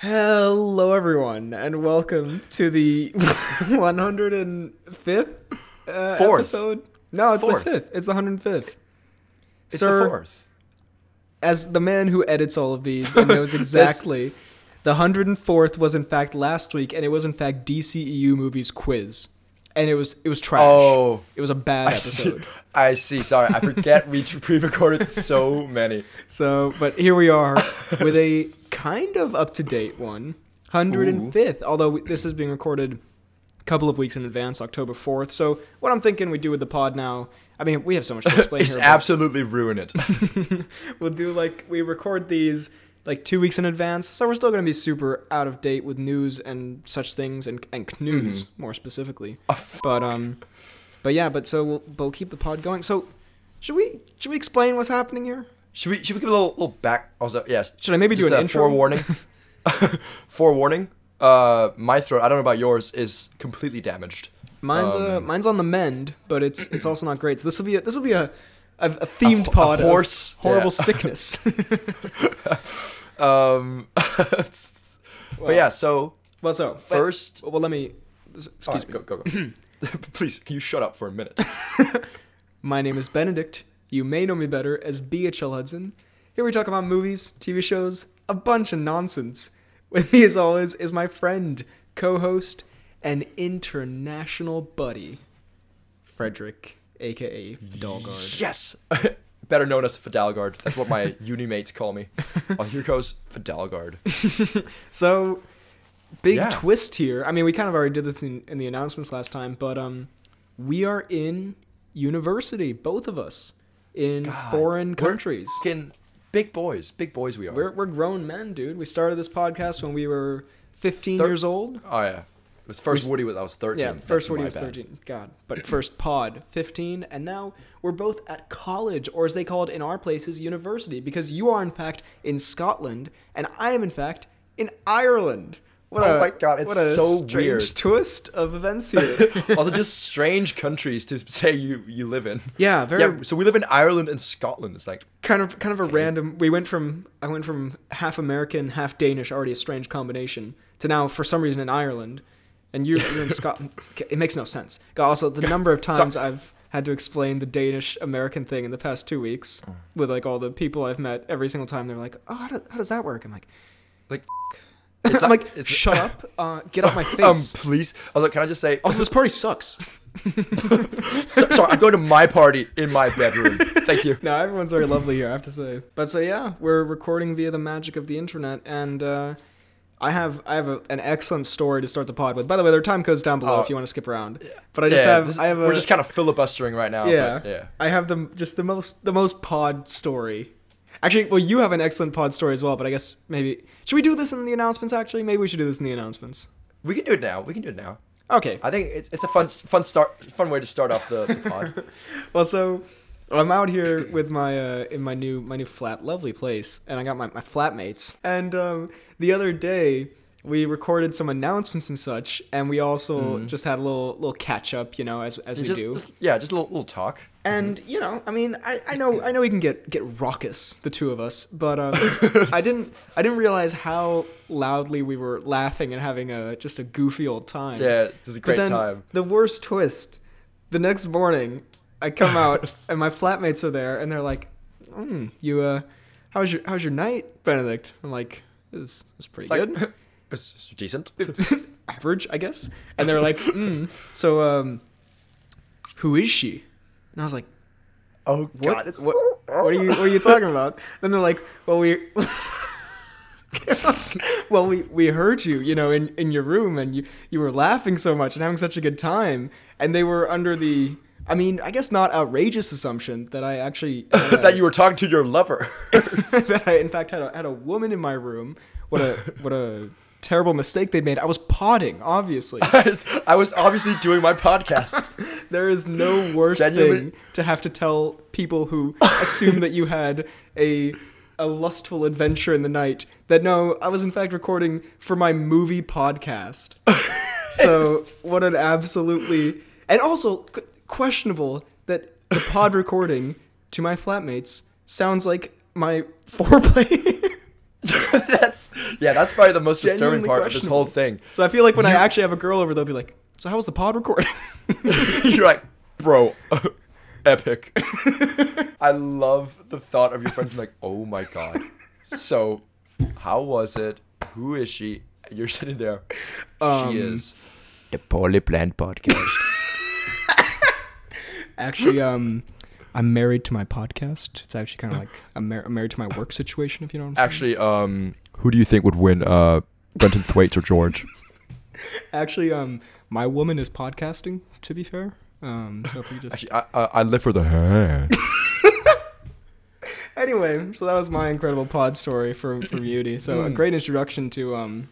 Hello, everyone, and welcome to the 105th uh, Fourth. episode. No, it's Fourth. the fifth. It's the 105th. It's Sir, the fourth. as the man who edits all of these and knows exactly, the 104th was in fact last week, and it was in fact DCEU movies quiz, and it was it was trash. Oh, it was a bad I see. episode. I see. Sorry, I forget we pre-recorded so many. So, but here we are with a kind of up to date one. 105th, although this is being recorded a couple of weeks in advance, October 4th. So, what I'm thinking we do with the pod now, I mean, we have so much to explain It's here. absolutely ruin it. we'll do like, we record these like two weeks in advance, so we're still going to be super out of date with news and such things, and, and news more specifically. But, um, but yeah, but so we'll, but we'll keep the pod going. So, should we, should we explain what's happening here? Should we? Should we give a little, little back? Also, yes. Should I maybe do an a intro? Forewarning. forewarning. Uh, my throat. I don't know about yours. Is completely damaged. Mine's uh, Um, mine's on the mend, but it's it's also not great. So this will be a, this will be a a, a themed a pod of horse- horrible yeah. sickness. Um, but yeah. So well, so first, well, let me excuse Alright, me. Go go go. Please, can you shut up for a minute? My name is Benedict. You may know me better as BHL Hudson. Here we talk about movies, TV shows, a bunch of nonsense. With me, as always, is my friend, co-host, and international buddy, Frederick, aka Fidalgard. Yes. Better known as Fidalgard. That's what my uni mates call me. Oh, here goes Fidalgard. So, big Yeah. twist here. I mean, we kind of already did this in, in the announcements last time, but um, we are in university, both of us, in God, foreign countries. Fucking big boys. Big boys we are. We're, we're grown men, dude. We started this podcast when we were 15 Thir- years old. oh yeah. Was first We- Woody when I was 13. Yeah, That's first Woody my was bad. 13. God. But first pod, 15. And now we're both at college, or as they call it in our places, university, because you are, in fact, in Scotland, and I am, in fact, in Ireland. What Oh a- my God, it's what a so strange weird. twist of events here. also, just strange countries to say you you live in. yeah, very Yeah, so we live in Ireland and Scotland. It's like kind of kind of a random. We went from I went from half American, half Danish, already a strange combination, to now for some reason in Ireland, and you're, you're in Scotland. It makes no sense. Also, the number of times I've had to explain the Danish American thing in the past two weeks with like all the people I've met. Every single time they're like, "Oh, how, do, how does that work?" I'm like, like. I'm that- like, "Shut up! Uh, get off my face." Um, please. I was like, can I just say? also, this party sucks. so, sorry, I'm going to my party in my bedroom. Thank you. no, everyone's very lovely here, I have to say. But so yeah, we're recording via the magic of the internet, and uh, I have I have a, an excellent story to start the pod with. By the way, there are time codes down below Oh. if you want to skip around. But I just yeah, have this- I have a we're just kind of filibustering right now. yeah, but yeah. I have the just the most the most pod story. Actually, well, you have an excellent pod story as well. But I guess maybe should we do this in the announcements? Actually, maybe we should do this in the announcements. We can do it now. We can do it now. Okay. I think it's, it's a fun fun start fun way to start off the, the pod. Well, so I'm out here with my uh, in my new my new flat, lovely place, and I got my my flatmates. And um, the other day we recorded some announcements and such, and we also just had a little little catch up, you know, as as we just, do. just- yeah, just a little, little talk. And you know, I mean, I, I know I know we can get get raucous, the two of us, but um, I didn't I didn't realize how loudly we were laughing and having a just a goofy old time. Yeah, it was a But great then time. The worst twist. The next morning, I come out and my flatmates are there, and they're like, mm, "You uh, how was your how was your night, Benedict?" I'm like, "It was, pretty It's like, good, it's it's decent. average, I guess." And they're like, mm, "So um, who is she?" And I was like, Oh "What? God, what? What are you What are you talking about?" Then they're like, "Well, we." well, we, we heard you, you know, in, in your room, and you, you were laughing so much and having such a good time, and they were under the, I mean, I guess not outrageous assumption that I actually a- that you were talking to your lover. that I in fact had a, had a woman in my room. What a what a terrible mistake they made. I was potting, obviously. I was obviously doing my podcast. There is no worse Genuinely- thing to have to tell people who assume that you had a a lustful adventure in the night that no, I was in fact recording for my movie podcast. So what an absolutely and also questionable that the pod recording to my flatmates sounds like my foreplay. that's yeah. That's probably the most disturbing Genuinely part of this whole thing. So I feel like when I You- actually have a girl over, they'll be like, "So how was the pod recording?" You're like, bro, epic. I love the thought of your friends being like, oh my god. So, how was it? Who is she? You're sitting there. Um, she is the Poorly Planned Podcast. Actually, um, I'm married to my podcast. It's actually kind of like I'm, mar- I'm married to my work situation, if you know what I'm saying. Actually, um, who do you think would win, uh, Brenton Thwaites or George? Actually, um, my woman is podcasting. To be fair, um, so if we just Actually, I, I, I live for the hand. anyway, so that was my incredible pod story for from Beauty. So a Mm. great introduction to um.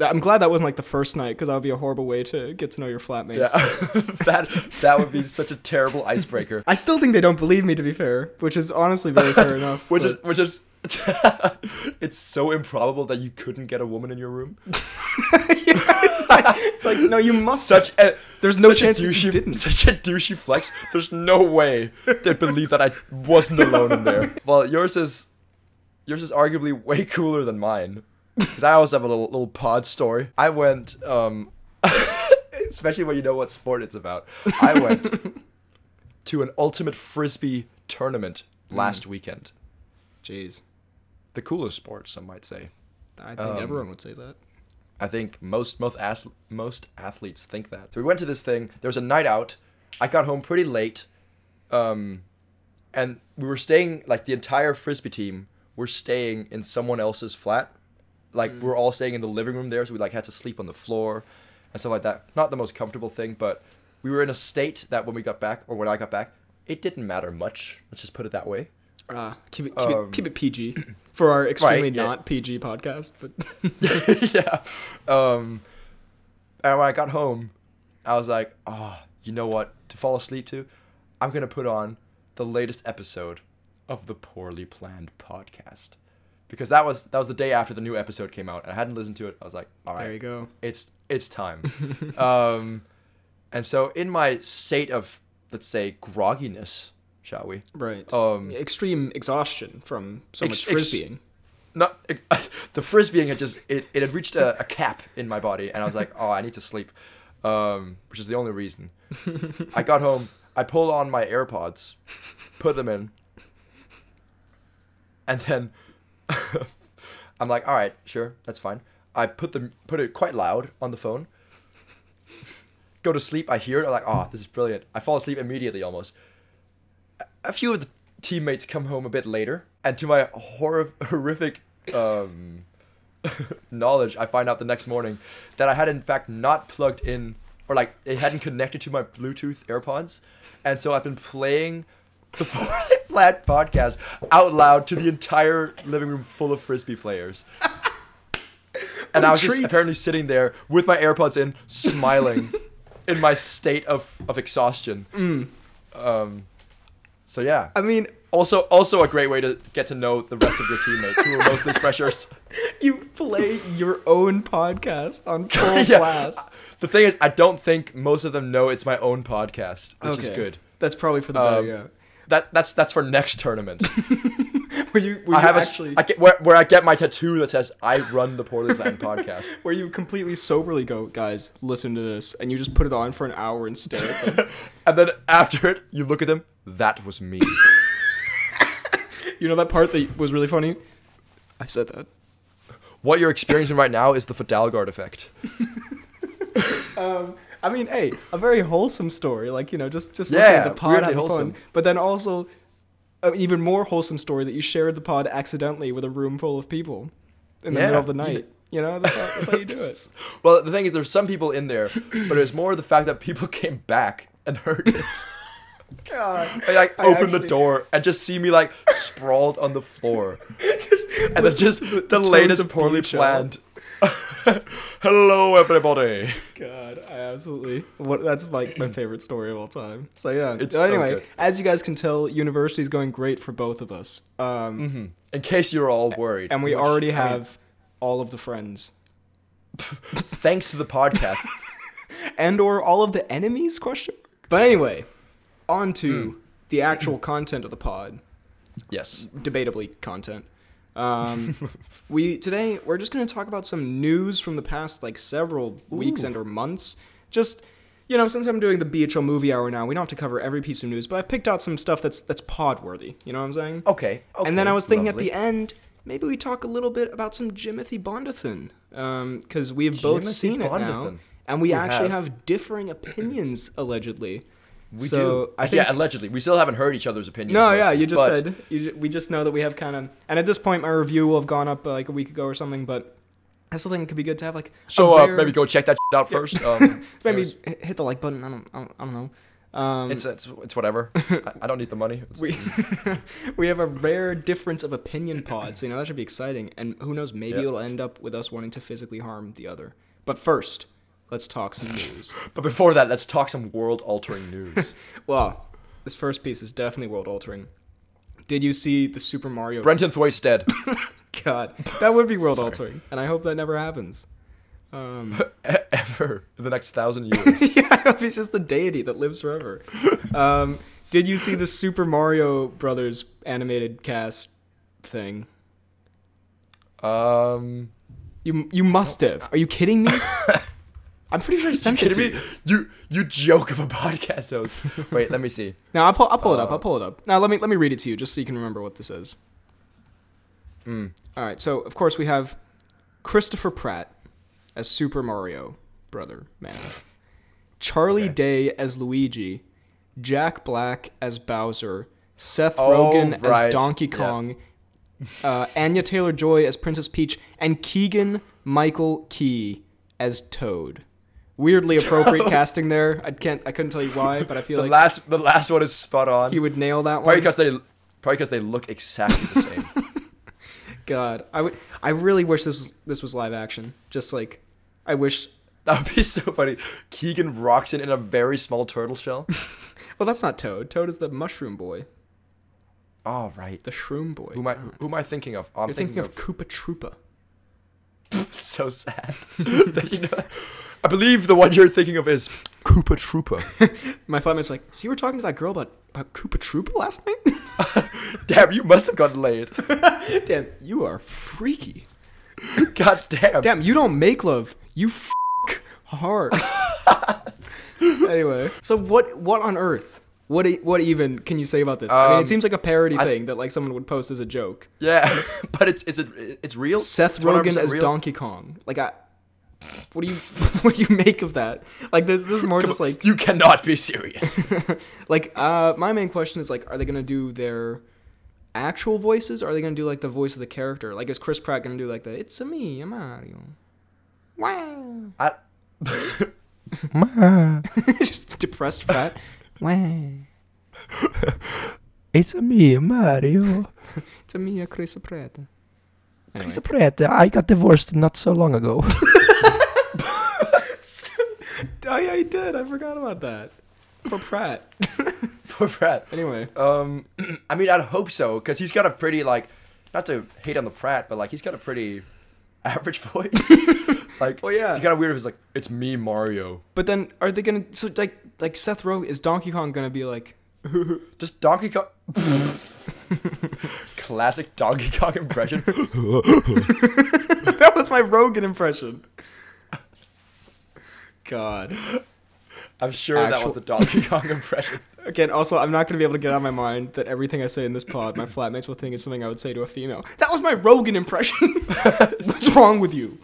I'm glad that wasn't like the first night because that would be a horrible way to get to know your flatmates. Yeah, that that would be such a terrible icebreaker. I still think they don't believe me to be fair, which is honestly very fair enough. Which but- is which is it's so improbable that you couldn't get a woman in your room. it's like no, you must. Such a There's no chance that you didn't. Such a douchey flex. There's no way they believe that I wasn't alone in there. Well, yours is yours is arguably way cooler than mine. Because I also have a little little pod story. I went, um, especially when you know what sport it's about. I went to an ultimate frisbee tournament Hmm. last weekend. Jeez, The coolest sport, some might say. I think Um, everyone would say that. I think most most as- most athletes think that. So we went to this thing. There was a night out. I got home pretty late, um, and we were staying like the entire frisbee team. were staying in someone else's flat. Like we we're all staying in the living room there, so we like had to sleep on the floor and stuff like that. Not the most comfortable thing, but we were in a state that when we got back, or when I got back, it didn't matter much. Let's just put it that way. Uh, keep it keep, Um, it keep it PG for our extremely yeah. not PG podcast. But yeah. Um, and when I got home, I was like, oh, you know what? To fall asleep to, I'm gonna put on the latest episode of the Poorly Planned podcast, because that was that was the day after the new episode came out, and I hadn't listened to it. I was like, all right, there you go. it's it's time. um, and so in my state of let's say grogginess, shall we? Right. Um, Extreme exhaustion from so Ex- much ex- frisbeeing. not the frisbeeing had just it, it had reached a, a cap in my body and i was like oh i need to sleep um, which is the only reason i got home i pulled on my airpods put them in and then i'm like all right sure that's fine. I put them put it quite loud on the phone. Go to sleep i hear it i'm like oh this is brilliant. I fall asleep immediately almost. A few of the teammates come home a bit later, and to my hor- horrific um, knowledge, I find out the next morning that I had in fact not plugged in, or like it hadn't connected to my Bluetooth AirPods, and so I've been playing the Flat podcast out loud to the entire living room full of frisbee players. And I was just apparently sitting there with my AirPods in, smiling, in my state of, of exhaustion. Mm. Um, so yeah. I mean, Also, also a great way to get to know the rest of your teammates who are mostly freshers. you play your own podcast on full Yeah. blast. The thing is, I don't think most of them know it's my own podcast, which is Okay. good. That's probably for the better. Um, yeah. That that's that's for next tournament. Where you I you have actually I get where, where I get my tattoo that says I run the poorly planned podcast. where you completely soberly go, guys, listen to this, and you just put it on for an hour and stare at them. And then after it, you look at them. That was me. you know that part that was really funny? I said that. what you're experiencing right now is the Fidalgard effect. Um, I mean, hey, a very wholesome story. Like you know, just just Yeah, listening to the pod having wholesome. fun. But then also, an even more wholesome story that you shared the pod accidentally with a room full of people in the Yeah, middle of the night. You know, that's how, that's how you do it. Well, the thing is, there's some people in there, but it's more the fact that people came back and heard it. God, They like I open the door and just see me like sprawled on the floor, just and listen just to the, latest poorly planned. Hello, everybody. God, I absolutely. What that's like my favorite story of all time. So yeah. It's So so anyway, good. as you guys can tell, university is going great for both of us. Um, hmm In case you're all worried, and we which, already I mean, have all of the friends thanks to the podcast. and or all of the enemies question. But anyway, on to Hmm. the actual content of the pod. yes. Debatably content. Um, we today we're just gonna talk about some news from the past like several weeks and or months. Just you know, since I'm doing the BHL movie hour now, we don't have to cover every piece of news, but I've picked out some stuff that's that's pod worthy. You know what I'm saying? Okay. okay and then I was thinking lovely. at the end, maybe we talk a little bit about some Jimothy Bondathan, because we have both Jimothy seen it now, and we We actually have. have. differing opinions allegedly. We so do. I think yeah, allegedly. We still haven't heard each other's opinions. no, yeah, you just said you, we just know that we have kind of, and at this point, my review will have gone up uh, like a week ago or something. But I still think it could be good to have like So uh, maybe go check that out first. Um, maybe anyways, hit the like button. I don't, I don't, I don't know. Um, it's it's it's whatever. I, I don't need the money. It's- we we have a rare difference of opinion pod, so you know that should be exciting. And who knows, maybe Yeah. it'll end up with us wanting to physically harm the other. But first, let's talk some news. But before that, let's talk some world-altering news. well, this first piece is definitely world altering. Did you see the Super Mario? Brenton Thwaites dead. God, that would be world altering, and I hope that never happens. Um, Ever in the next thousand years. yeah, I hope he's just a deity that lives forever. Um, did you see the Super Mario Brothers animated cast thing? Um, You you must have. Are you kidding me? I'm pretty sure I sent it to kidding me? you. You you joke of a podcast host. Wait, let me see. Now I'll pull, I'll pull it up. Uh, I'll pull it up. Now let me let me read it to you just so you can remember what this is. Mm. All right. So of course we have Christopher Pratt as Super Mario brother man, Charlie Okay. Day as Luigi, Jack Black as Bowser, Seth Oh, Rogen as right. Donkey Yeah. Kong, uh, Anya Taylor Joy as Princess Peach, and Keegan Michael Key as Toad. Weirdly appropriate casting there. I can't. I couldn't tell you why, but I feel The like last the last one is spot on. he would nail that Probably one. because they probably because they look exactly the same. God, I would. I really wish this was this was live action. Just like, I wish. that would be so funny. Keegan rocks in a very small turtle shell. Well, that's not Toad. Toad is the mushroom boy, Oh right. the shroom boy. Who am I who am I thinking of? I'm You're thinking, thinking of Koopa Troopa. so sad. that you know, I believe the one you're thinking of is Koopa Troopa. My flatmate's like, so you were talking to that girl about about Koopa Troopa last night? damn, you must have gotten laid. damn, you are freaky. God damn. Damn, you don't make love. You f- hard. anyway, so what? What on earth? What? e- What even can you say about this? I mean, it Um, seems like a parody I- thing that like someone would post as a joke. Yeah, but it's is it it's real. Seth It's Rogen as real? Donkey Kong. Like I. What do you what do you make of that? Like this, this is more Come just on, like you cannot be serious. like uh my main question is like are they gonna do their actual voices or are they gonna do like the voice of the character like is chris pratt gonna do like the it's a me i'm mario wow I, just depressed pratt wow It's a me, Mario. it's a me chris pratt anyway. Chris Pratt, I got divorced not so long ago. Oh yeah he did i forgot about that poor pratt poor Pratt. anyway Um, I mean, I'd hope so because he's got a pretty like, not to hate on the Pratt, but like he's got a pretty average voice. like, Well, yeah. he kind of weird. If it's like, it's me, Mario. but then are they gonna so like like seth rogen is donkey kong gonna be like Just Donkey Kong. Classic Donkey Kong impression. that was my rogen impression god I'm sure that was the Donkey Kong impression. Again, also, I'm not going to be able to get out of my mind that everything I say in this pod, my flatmates will think is something I would say to a female. That was my Rogen impression. What's wrong with you?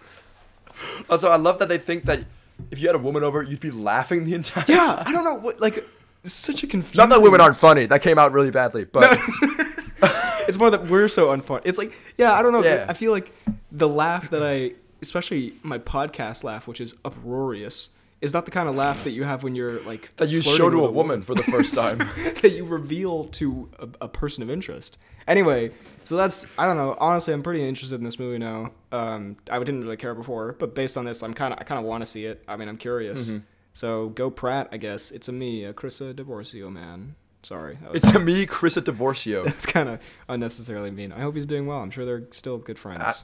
Also, I love that they think that if you had a woman over, you'd be laughing the entire Yeah, time. I don't know what like. It's such a confusing. Not that women aren't funny. That came out really badly, but It's more that we're so unfunny. It's like, yeah, I don't know. Yeah. I feel like the laugh that I, especially my podcast laugh, which is uproarious, is not the kind of laugh that you have when you're like that you show to with a woman for the first time. that you reveal to a, a person of interest. Anyway, so that's I don't know. Honestly, I'm pretty interested in this movie now. Um, I didn't really care before, but based on this, I'm kind of I kind of want to see it. I mean, I'm curious. Mm-hmm. So go Pratt, I guess. It's a me, a Chris Chrisa Divorcio man. Sorry, it's a me, Chris at Divorcio. that's kind of unnecessarily mean. I hope he's doing well. I'm sure they're still good friends. I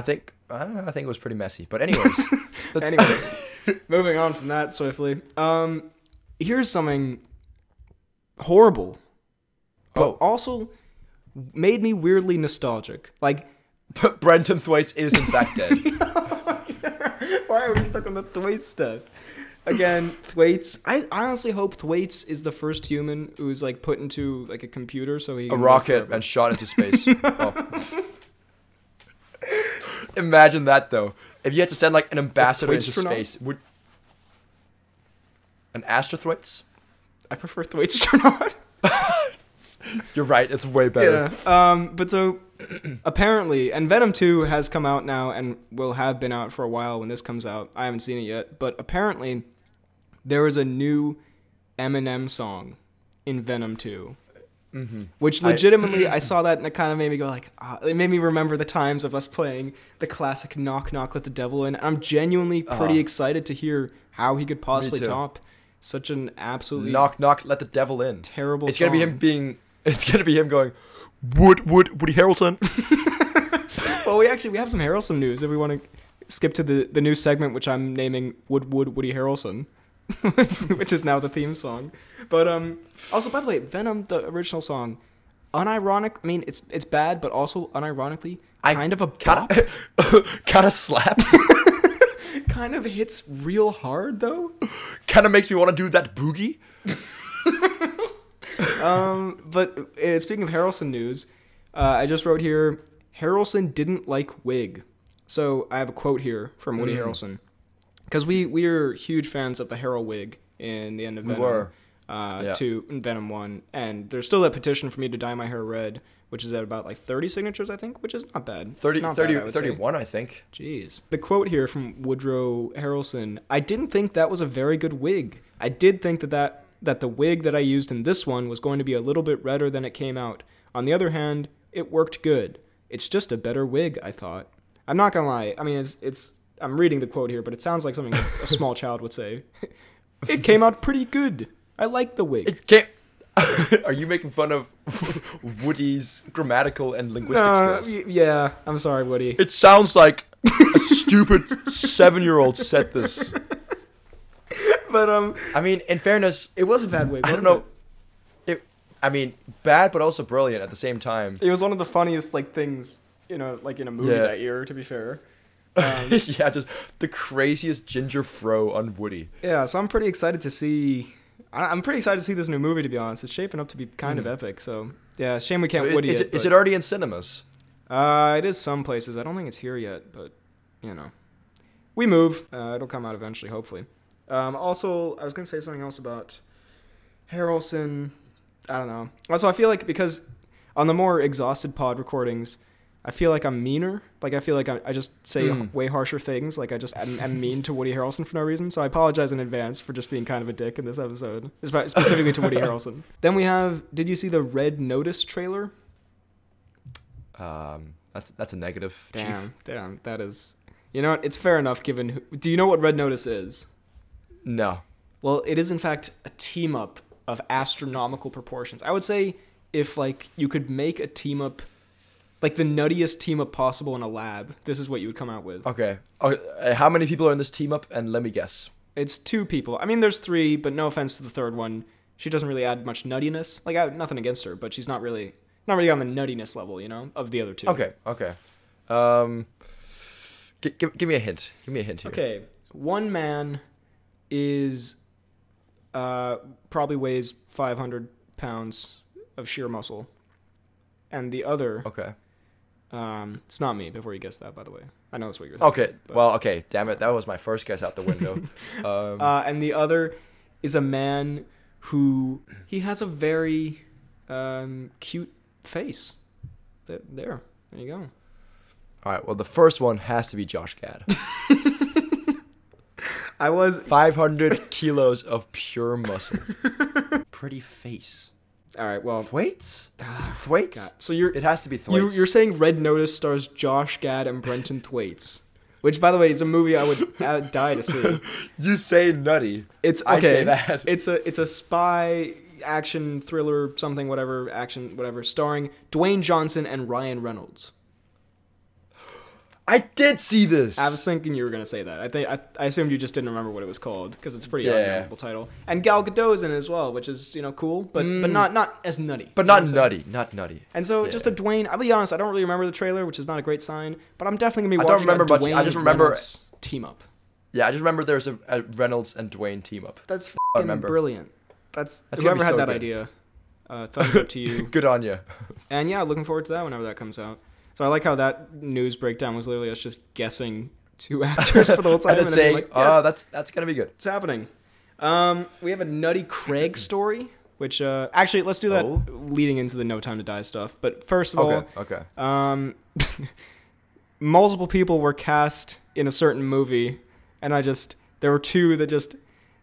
think uh, I think it was pretty messy, but anyways, let's- anyway, moving on from that swiftly. Um, here's something horrible, but Oh. also made me weirdly nostalgic. Like, Brenton Thwaites is in fact dead. why are we stuck on the Thwaites stuff? Again, Thwaites. I, I honestly hope Thwaites is the first human who's like put into like a computer so he a rocket and shot into space. Oh. Imagine that though. If you had to send like an ambassador into space, would an Astrothwaites? I prefer not. You're right. It's way better. Yeah. Um, but so apparently, and Venom 2 has come out now and will have been out for a while when this comes out. I haven't seen it yet, but apparently there is a new Eminem song in Venom 2. Mm-hmm. Which legitimately, I, saw that and it kind of made me go like, ah, it made me remember the times of us playing the classic "Knock Knock Let the Devil In." And I'm genuinely pretty Uh-huh. excited to hear how he could possibly top such an absolutely Knock knock. Let the devil in. terrible. It's gonna be him being. It's gonna be him going. Wood Wood Woody Harrelson. Well, we actually we have some Harrelson news if we want to skip to the the new segment which I'm naming Wood Wood Woody Harrelson, which is now the theme song. But um also by the way, Venom the original song, unironic. I mean it's it's bad, but also unironically I kind of a bop. Kinda, kinda slaps. kind of hits real hard though. kinda makes me want to do that boogie. Um, but uh, speaking of Harrelson news, uh, I just wrote here Harrelson didn't like wig. So I have a quote here from Woody Mm. Harrelson because we we are huge fans of the Harrel wig in the end of We Venom. were. Uh, Yeah. in Venom one, and there's still that petition for me to dye my hair red, which is at about like 30 signatures, I think, which is not bad. 30, Not 30 bad, I would say. 31, I think. Jeez. The quote here from Woodrow Harrelson I didn't think that was a very good wig. I did think that, that, that the wig that I used in this one was going to be a little bit redder than it came out. On the other hand, it worked good. It's just a better wig, I thought. I'm not gonna lie. I mean, it's, it's I'm reading the quote here, but it sounds like something a small child would say. it came out pretty good. I like the wig. It can't. Are you making fun of Woody's grammatical and linguistic Uh, skills? y- yeah, I'm sorry, Woody. It sounds like a stupid seven-year-old said this. But um, I mean, in fairness, it was a bad wig. I don't know. It. I mean, bad but also brilliant at the same time. It was one of the funniest like things, you know, like in a movie Yeah. that year. To be fair, um, yeah, just the craziest ginger fro on Woody. yeah. So I'm pretty excited to see. I- I'm pretty excited to see this new movie. To be honest, it's shaping up to be kind of Mhm. epic. So yeah, shame we can't So Woody is, it. it, is but- it already in cinemas? Uh, it is some places. I don't think it's here yet, but you know, we move. Uh, it'll come out eventually, hopefully. Um, also, I was gonna say something else about Harrelson. I don't know. Also, I feel like because on the more exhausted pod recordings, I feel like I'm meaner. Like I feel like I, I just say Hmm. way harsher things. Like I just am, am mean to Woody Harrelson for no reason. So I apologize in advance for just being kind of a dick in this episode, specifically to Woody Harrelson. Then we have. Did you see the Red Notice trailer? Um, that's that's a negative. Chief. Damn, damn, that is. You know what? It's fair enough given. Who, do you know what Red Notice is? No. Well, it is in fact a team up of astronomical proportions. I would say if like you could make a team up, like the nuttiest team up possible in a lab, this is what you would come out with. Okay. okay. uh, How many people are in this team up? And let me guess. It's two people. I mean, there's three, but no offense to the third one. She doesn't really add much nuttiness. Like I have nothing against her, but she's not really not really on the nuttiness level, you know, of the other two. Okay. Okay. Um, gi- give give me a hint. Give me a hint here. Okay, one man is uh, probably weighs 500 pounds of sheer muscle, and the other, Okay. Um, it's not me. Before you guess that, by the way, I know that's what you're thinking. Okay. but- Well. Okay. Damn it. That was my first guess out the window. um, uh, and the other is a man who he has a very um, cute face. There, there you go. all right. Well, the first one has to be Josh Gad. I was Five hundred kilos of pure muscle. Pretty face. All right. Well, Thwaites? Is it Thwaites? God. so you're It has to be Thwaites. you're saying Red Notice stars Josh Gad and Brenton Thwaites, which, by the way, is a movie I would uh, die to see. You say nutty. It's I okay. say that. It's a it's a spy action thriller something whatever action whatever starring Dwayne Johnson and Ryan Reynolds. I did see this. I was thinking you were gonna say that. I think I, I assumed you just didn't remember what it was called because it's a pretty Yeah. unmemorable title. And Gal Gadot's in it as well, which is you know cool, but but Mm. not not as nutty. but not what saying? nutty, not nutty. And so Yeah. just a Dwayne. I'll be honest, I don't really remember the trailer, which is not a great sign. But I'm definitely gonna be I don't watching remember much- I just remember- Reynolds team up. Yeah, I just remember there's a, a Reynolds and Dwayne team up. That's I remember. brilliant. That's, That's gonna whoever be had so that good. idea. Uh, thumbs up to you. Good on you. And yeah, looking forward to that whenever that comes out. So I like how that news breakdown was literally us just guessing two actors for the whole time and then saying, like, yeah, "Oh, that's that's gonna be good." it's happening. Um, we have a Nutty Craig story, which uh, actually let's do that Oh. leading into the No Time to Die stuff. But first of Okay, okay. all, um, multiple people were cast in a certain movie, and I just there were two that just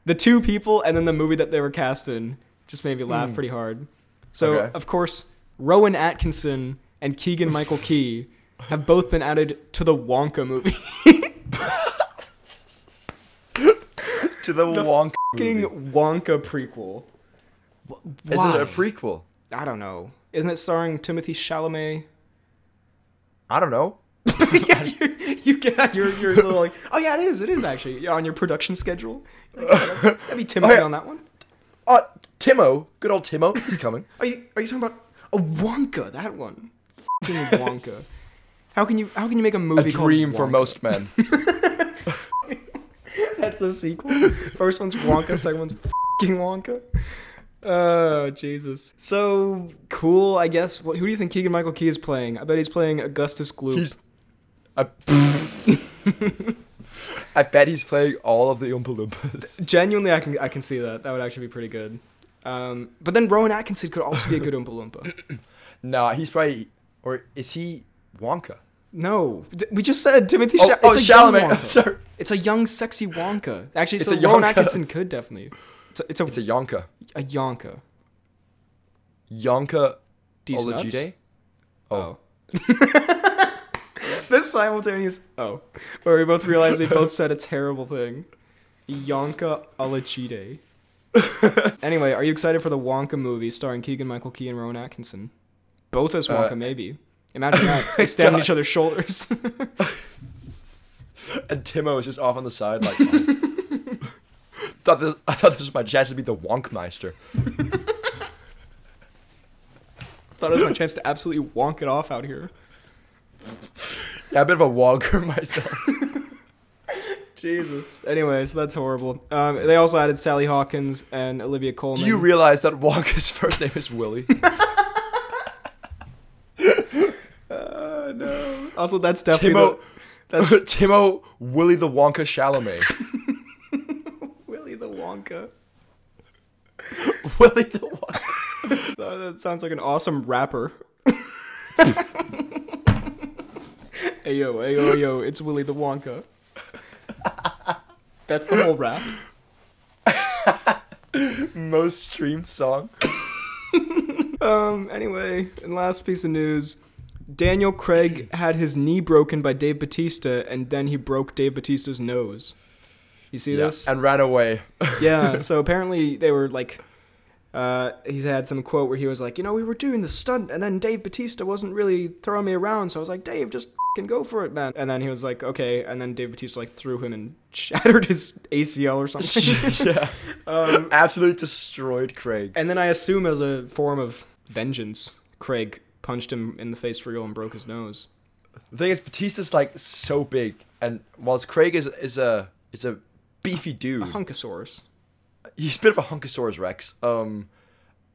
the two people and then the movie that they were cast in just made me laugh Hmm. pretty hard. So Okay. of course, Rowan Atkinson and Keegan Michael Key have both been added to the Wonka movie. To the, The Wonka Fucking. Wonka prequel. Wh- Is Why? it a prequel? I don't know. Isn't it starring Timothée Chalamet? I don't know. yeah, you, you get you're you're a little like, oh yeah, it is. It is actually yeah, on your production schedule. Like, yeah, that'd- be Timothée Oh, yeah. on that one. Uh, Timo, good old Timo, he's coming. Are you are you talking about a Wonka? That one, Wonka. How can you how can you make a a movie? called dream for most men. That's the sequel. First one's Wonka. Second one's fucking Wonka. Oh Jesus! So cool, I guess. What, who do you think Keegan Michael Key is playing? I bet he's playing Augustus Gloop. He's. I, I bet he's playing all of the Oompa Loompas. Genuinely, I can I can see that. That would actually be pretty good. Um, but then Rowan Atkinson could also be a good Oompa Loompa. nah, he's probably. Or is he Wonka? No, we just said Timothée. Oh, oh it's a young Chalamet. Wonka. Sorry. It's a young, sexy Wonka. Actually, It's so a Rowan Yonka. Atkinson could definitely. It's a, it's a, It's a Yonka. a Yonka. Yonka These? Olajide? Oh. oh. this simultaneous oh, where we both realized we both said a terrible thing. Yonka Alachide. anyway, are you excited for the Wonka movie starring Keegan Michael Key and Rowan Atkinson? Both as Wonka, Uh, maybe. Imagine that. They stand on each other's shoulders. And Timo was just off on the side, like. oh. thought this, I thought this was my chance to be the Wonkmeister. Thought it was my chance to absolutely wonk it off out here. Yeah, a bit of a wonker myself. Jesus. Anyways, that's horrible. Um, they also added Sally Hawkins and Olivia Colman. Do you realize that Wonka's first name is Willie? Uh, no. Also, that's definitely Timo, the, Timo Willie the Wonka Chalamet. Willy the Wonka. Willy the Wonka. That sounds like an awesome rapper. hey yo, hey yo, yo, it's Willy the Wonka. That's the whole rap. Most streamed song. Um, anyway, and last piece of news. Daniel Craig had his knee broken by Dave Bautista, and then he broke Dave Bautista's nose. You see Yeah, this? and ran away. yeah, so apparently they were like, uh, he had some quote where he was like, you know, we were doing the stunt, and then Dave Bautista wasn't really throwing me around, so I was like, Dave, just can go for it, man. And then he was like, okay, and then Dave Bautista like threw him and shattered his ACL or something. yeah. um, Absolutely destroyed Craig. and then I assume as a form of vengeance, Craig punched him in the face for real and broke his nose. The thing is, Bautista's like so big, and whilst Craig is is a is a beefy A dude, hunkosaurus. he's a bit of a hunkosaurus rex. Um,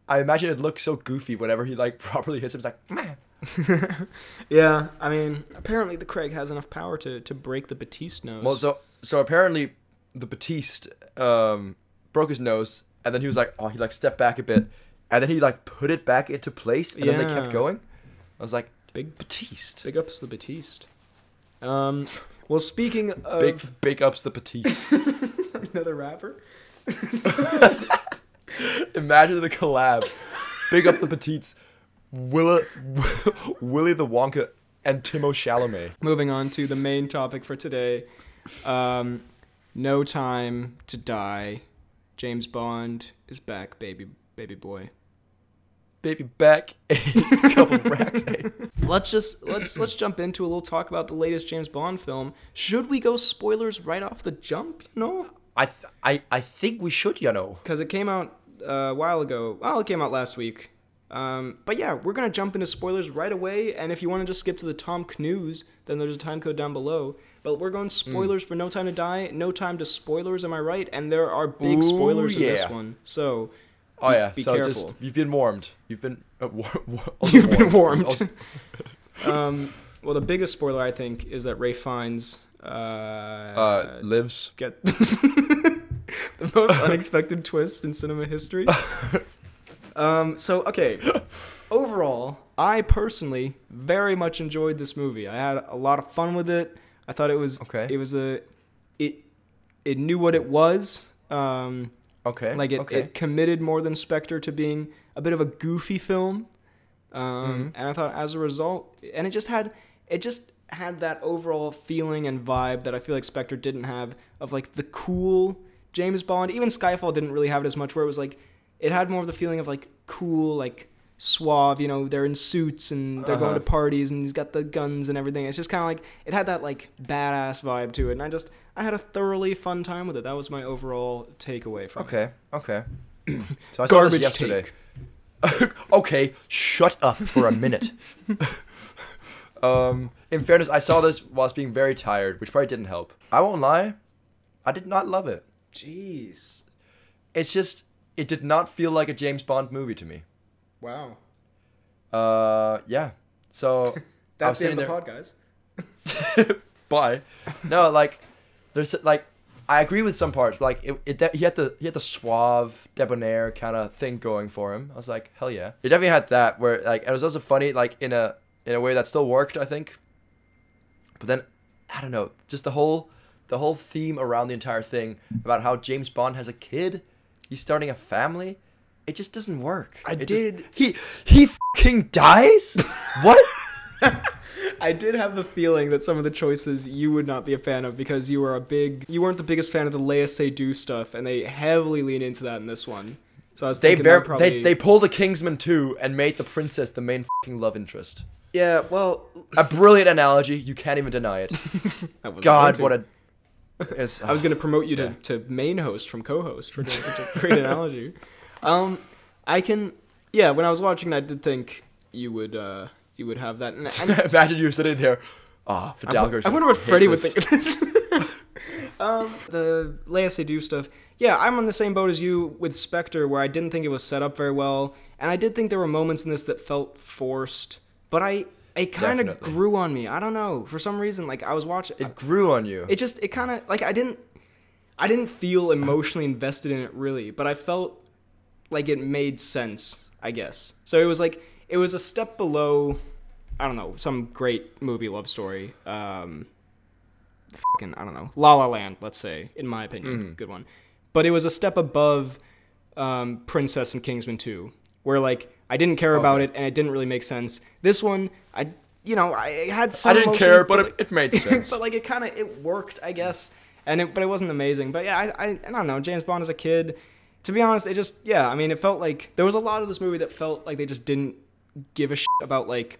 I imagine it looks so goofy whenever he like properly hits him. It's like, man. Yeah, I mean, apparently the Craig has enough power to, to break the Batiste nose. Well, so so apparently, the Batiste um broke his nose, and then he was like, oh, he like stepped back a bit, and then he like put it back into place, and then they kept going. I was like, Big Batiste. Big ups to Batiste. Um, well, speaking of Big big ups the Batiste. another rapper, Imagine the collab. Big up the Batists. Willa, Willie the Wonka and Timo Chalamet. moving on to the main topic for today. Um, no time to die. James Bond is back, baby, baby boy. baby back a couple racks. eh? let's just let's let's jump into a little talk about the latest James Bond film. Should we go spoilers right off the jump? You know, I, th- I, I think we should, you know. because it came out uh, a while ago. Well, it came out last week. Um, but yeah, we're gonna jump into spoilers right away. And if you want to just skip to the Tom Cruise, then there's a time code down below. But we're going spoilers for No Time to Die, No Time to Spoilers. Am I right? And there are big Ooh, spoilers in this one. So Oh yeah, be so careful. just you've been warmed. You've been uh, war- war- You've been warmed. warmed. um, well, the biggest spoiler I think is that Ray finds uh, uh, lives. get the most unexpected twist in cinema history. um, so okay, overall, I personally very much enjoyed this movie. I had a lot of fun with it. I thought it was Okay. It was a it it knew what it was. Um, Okay. like it, okay. it committed more than Spectre to being a bit of a goofy film, um, Mhm. and I thought as a result, and it just had it just had that overall feeling and vibe that I feel like Spectre didn't have of like the cool James Bond. Even Skyfall didn't really have it as much, where it was like it had more of the feeling of like cool, like suave. You know, they're in suits and they're going Uh-huh. to parties, and he's got the guns and everything. It's just kind of like it had that like badass vibe to it, and I just I had a thoroughly fun time with it. That was my overall takeaway from it. Okay. Okay. so I saw Garbage this yesterday. okay, shut up for a minute. um, in fairness, I saw this whilst being very tired, which probably didn't help. I won't lie, I did not love it. Jeez. It's just it did not feel like a James Bond movie to me. Wow. Uh, yeah. So That's the end of the pod, guys. Bye. No, like there's like I agree with some parts. But, like it, it de- he had the he had the suave debonair kind of thing going for him. I was like, hell yeah. It definitely had that where like it was also funny like in a in a way that still worked. I think. But then I don't know, just the whole the whole theme around the entire thing about how James Bond has a kid, he's starting a family. It just doesn't work. I It just- did- he he fucking dies. what? I did have the feeling that some of the choices you would not be a fan of because you were a big, you weren't the biggest fan of the Leia Do stuff, and they heavily lean into that in this one. So I was They thinking ver- probably, they they pulled a Kingsman 2 and made the princess the main fucking love interest. yeah. Well, A brilliant analogy. You can't even deny it. God, what a. It's, I was going to promote you to, Yeah. to main host from co-host for doing such a great analogy. Um, I can, yeah. When I was watching, I did think you would, uh, you would have that. And, and Imagine you're sitting there. Ah, I, Fidalgo. wo- I wonder what Freddie would think of this. um, the Léa Seydoux stuff. Yeah, I'm on the same boat as you with Spectre, where I didn't think it was set up very well, and I did think there were moments in this that felt forced. But I, it kind of grew on me. I don't know for some reason. Like I was watching, It grew on you. it just it kind of like I didn't, I didn't feel emotionally invested in it really, but I felt like it made sense. I guess so. It was like it was a step below. I don't know some great movie love story. Um, fucking I don't know La La Land. Let's say in my opinion, Mhm. good one. But it was a step above um, Princess and Kingsman 2, where like I didn't care about it and it didn't really make sense. This one, I you know I had some. I didn't emotion, care, but like- it, it made sense. but like it kind of it worked, I guess. And it, but it wasn't amazing. But yeah, I, I I don't know. James Bond as a kid, to be honest, it just yeah. I mean, it felt like there was a lot of this movie that felt like they just didn't give a shit about like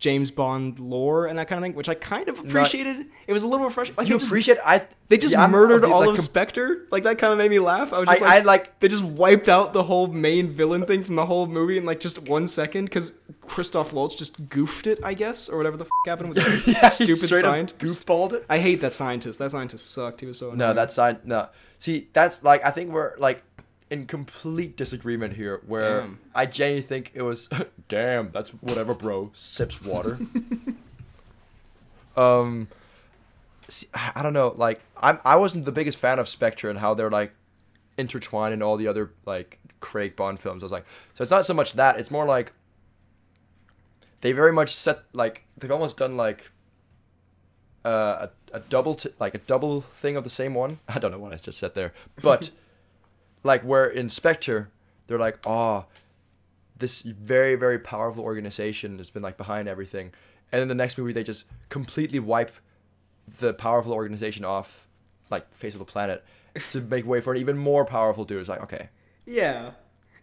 James Bond lore and that kind of thing, which I kind of appreciated. it was a little refreshing. Like you just, appreciate? I they just yeah, murdered all like, of Spectre. Like that kind of made me laugh. I was I, just I like, like. they just wiped out the whole main villain thing from the whole movie in like just one second because Christoph Waltz just goofed it, I guess, or whatever the f- happened with that yeah, stupid scientist. goofballed it. I hate that scientist. That scientist sucked. He was so annoying. No, that side. No, see, that's like I think we're like in complete disagreement here. Where Damn. I genuinely think it was. Damn, that's whatever, bro. Sips water. um, see, I don't know. Like, I'm I wasn't the biggest fan of Spectre and how they're like intertwined in all the other like Craig Bond films. I was like, so it's not so much that. It's more like they very much set like they've almost done like uh, a, a double t- like a double thing of the same one. I don't know what I just said there, but like where in Spectre they're like, oh, this very very powerful organization has been like behind everything, and then the next movie they just completely wipe the powerful organization off like face of the planet to make way for an even more powerful dude. It's like okay, Yeah.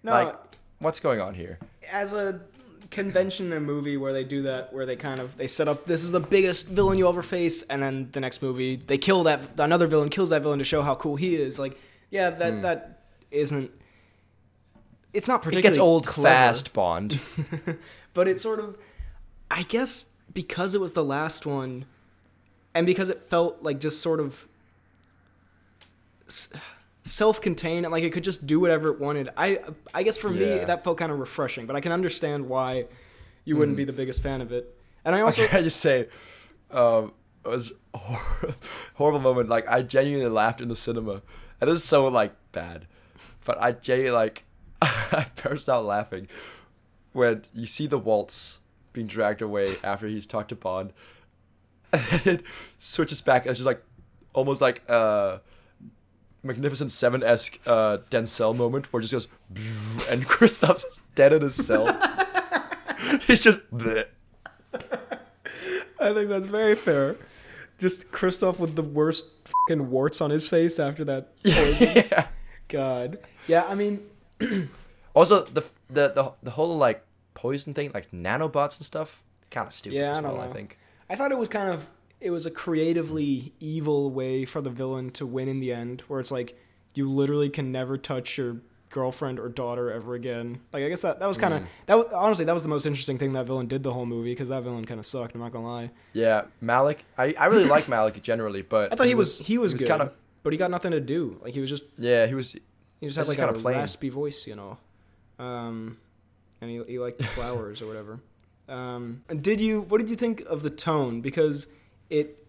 No. Like, what's going on here? as a convention in a movie where they do that where they kind of they set up this is the biggest villain you'll ever face and then the next movie they kill that another villain kills that villain to show how cool he is like yeah that hmm. that isn't it's not It particularly gets old clever, fast, Bond. but it sort of i guess because it was the last one and because it felt like just sort of self-contained and like it could just do whatever it wanted i i guess for me that felt kind of refreshing but i can understand why you wouldn't be the biggest fan of it. And i also Okay, I just say, um, it was a hor- horrible moment. Like I genuinely laughed in the cinema, and this is so like bad, but I genuinely like I burst out laughing when you see the Waltz being dragged away after he's talked to Bond, and then it switches back. And it's just like almost like a Magnificent Seven esque uh, Denzel moment where it just goes and Christoph's just dead in his cell. He's just. bleh. i think that's very fair just Christoph with the worst fucking warts on his face after that poison. yeah. God yeah i mean Also, the the the the whole like poison thing, like nanobots and stuff, kind of stupid. Yeah, as I don't well, I think. I thought it was kind of it was a creatively evil way for the villain to win in the end, where it's like you literally can never touch your girlfriend or daughter ever again. Like I guess that that was kind of Mm. that was, honestly that was the most interesting thing that villain did the whole movie because that villain kind of sucked. I'm not gonna lie. Yeah, Malek. I, I really like Malek generally, but I thought he was he was, good, kind of but he got nothing to do. Like he was just yeah. He was he just had like kinda a plain. raspy voice, you know. Um, and he, he liked flowers or whatever. Um, and did you? What did you think of the tone? Because it,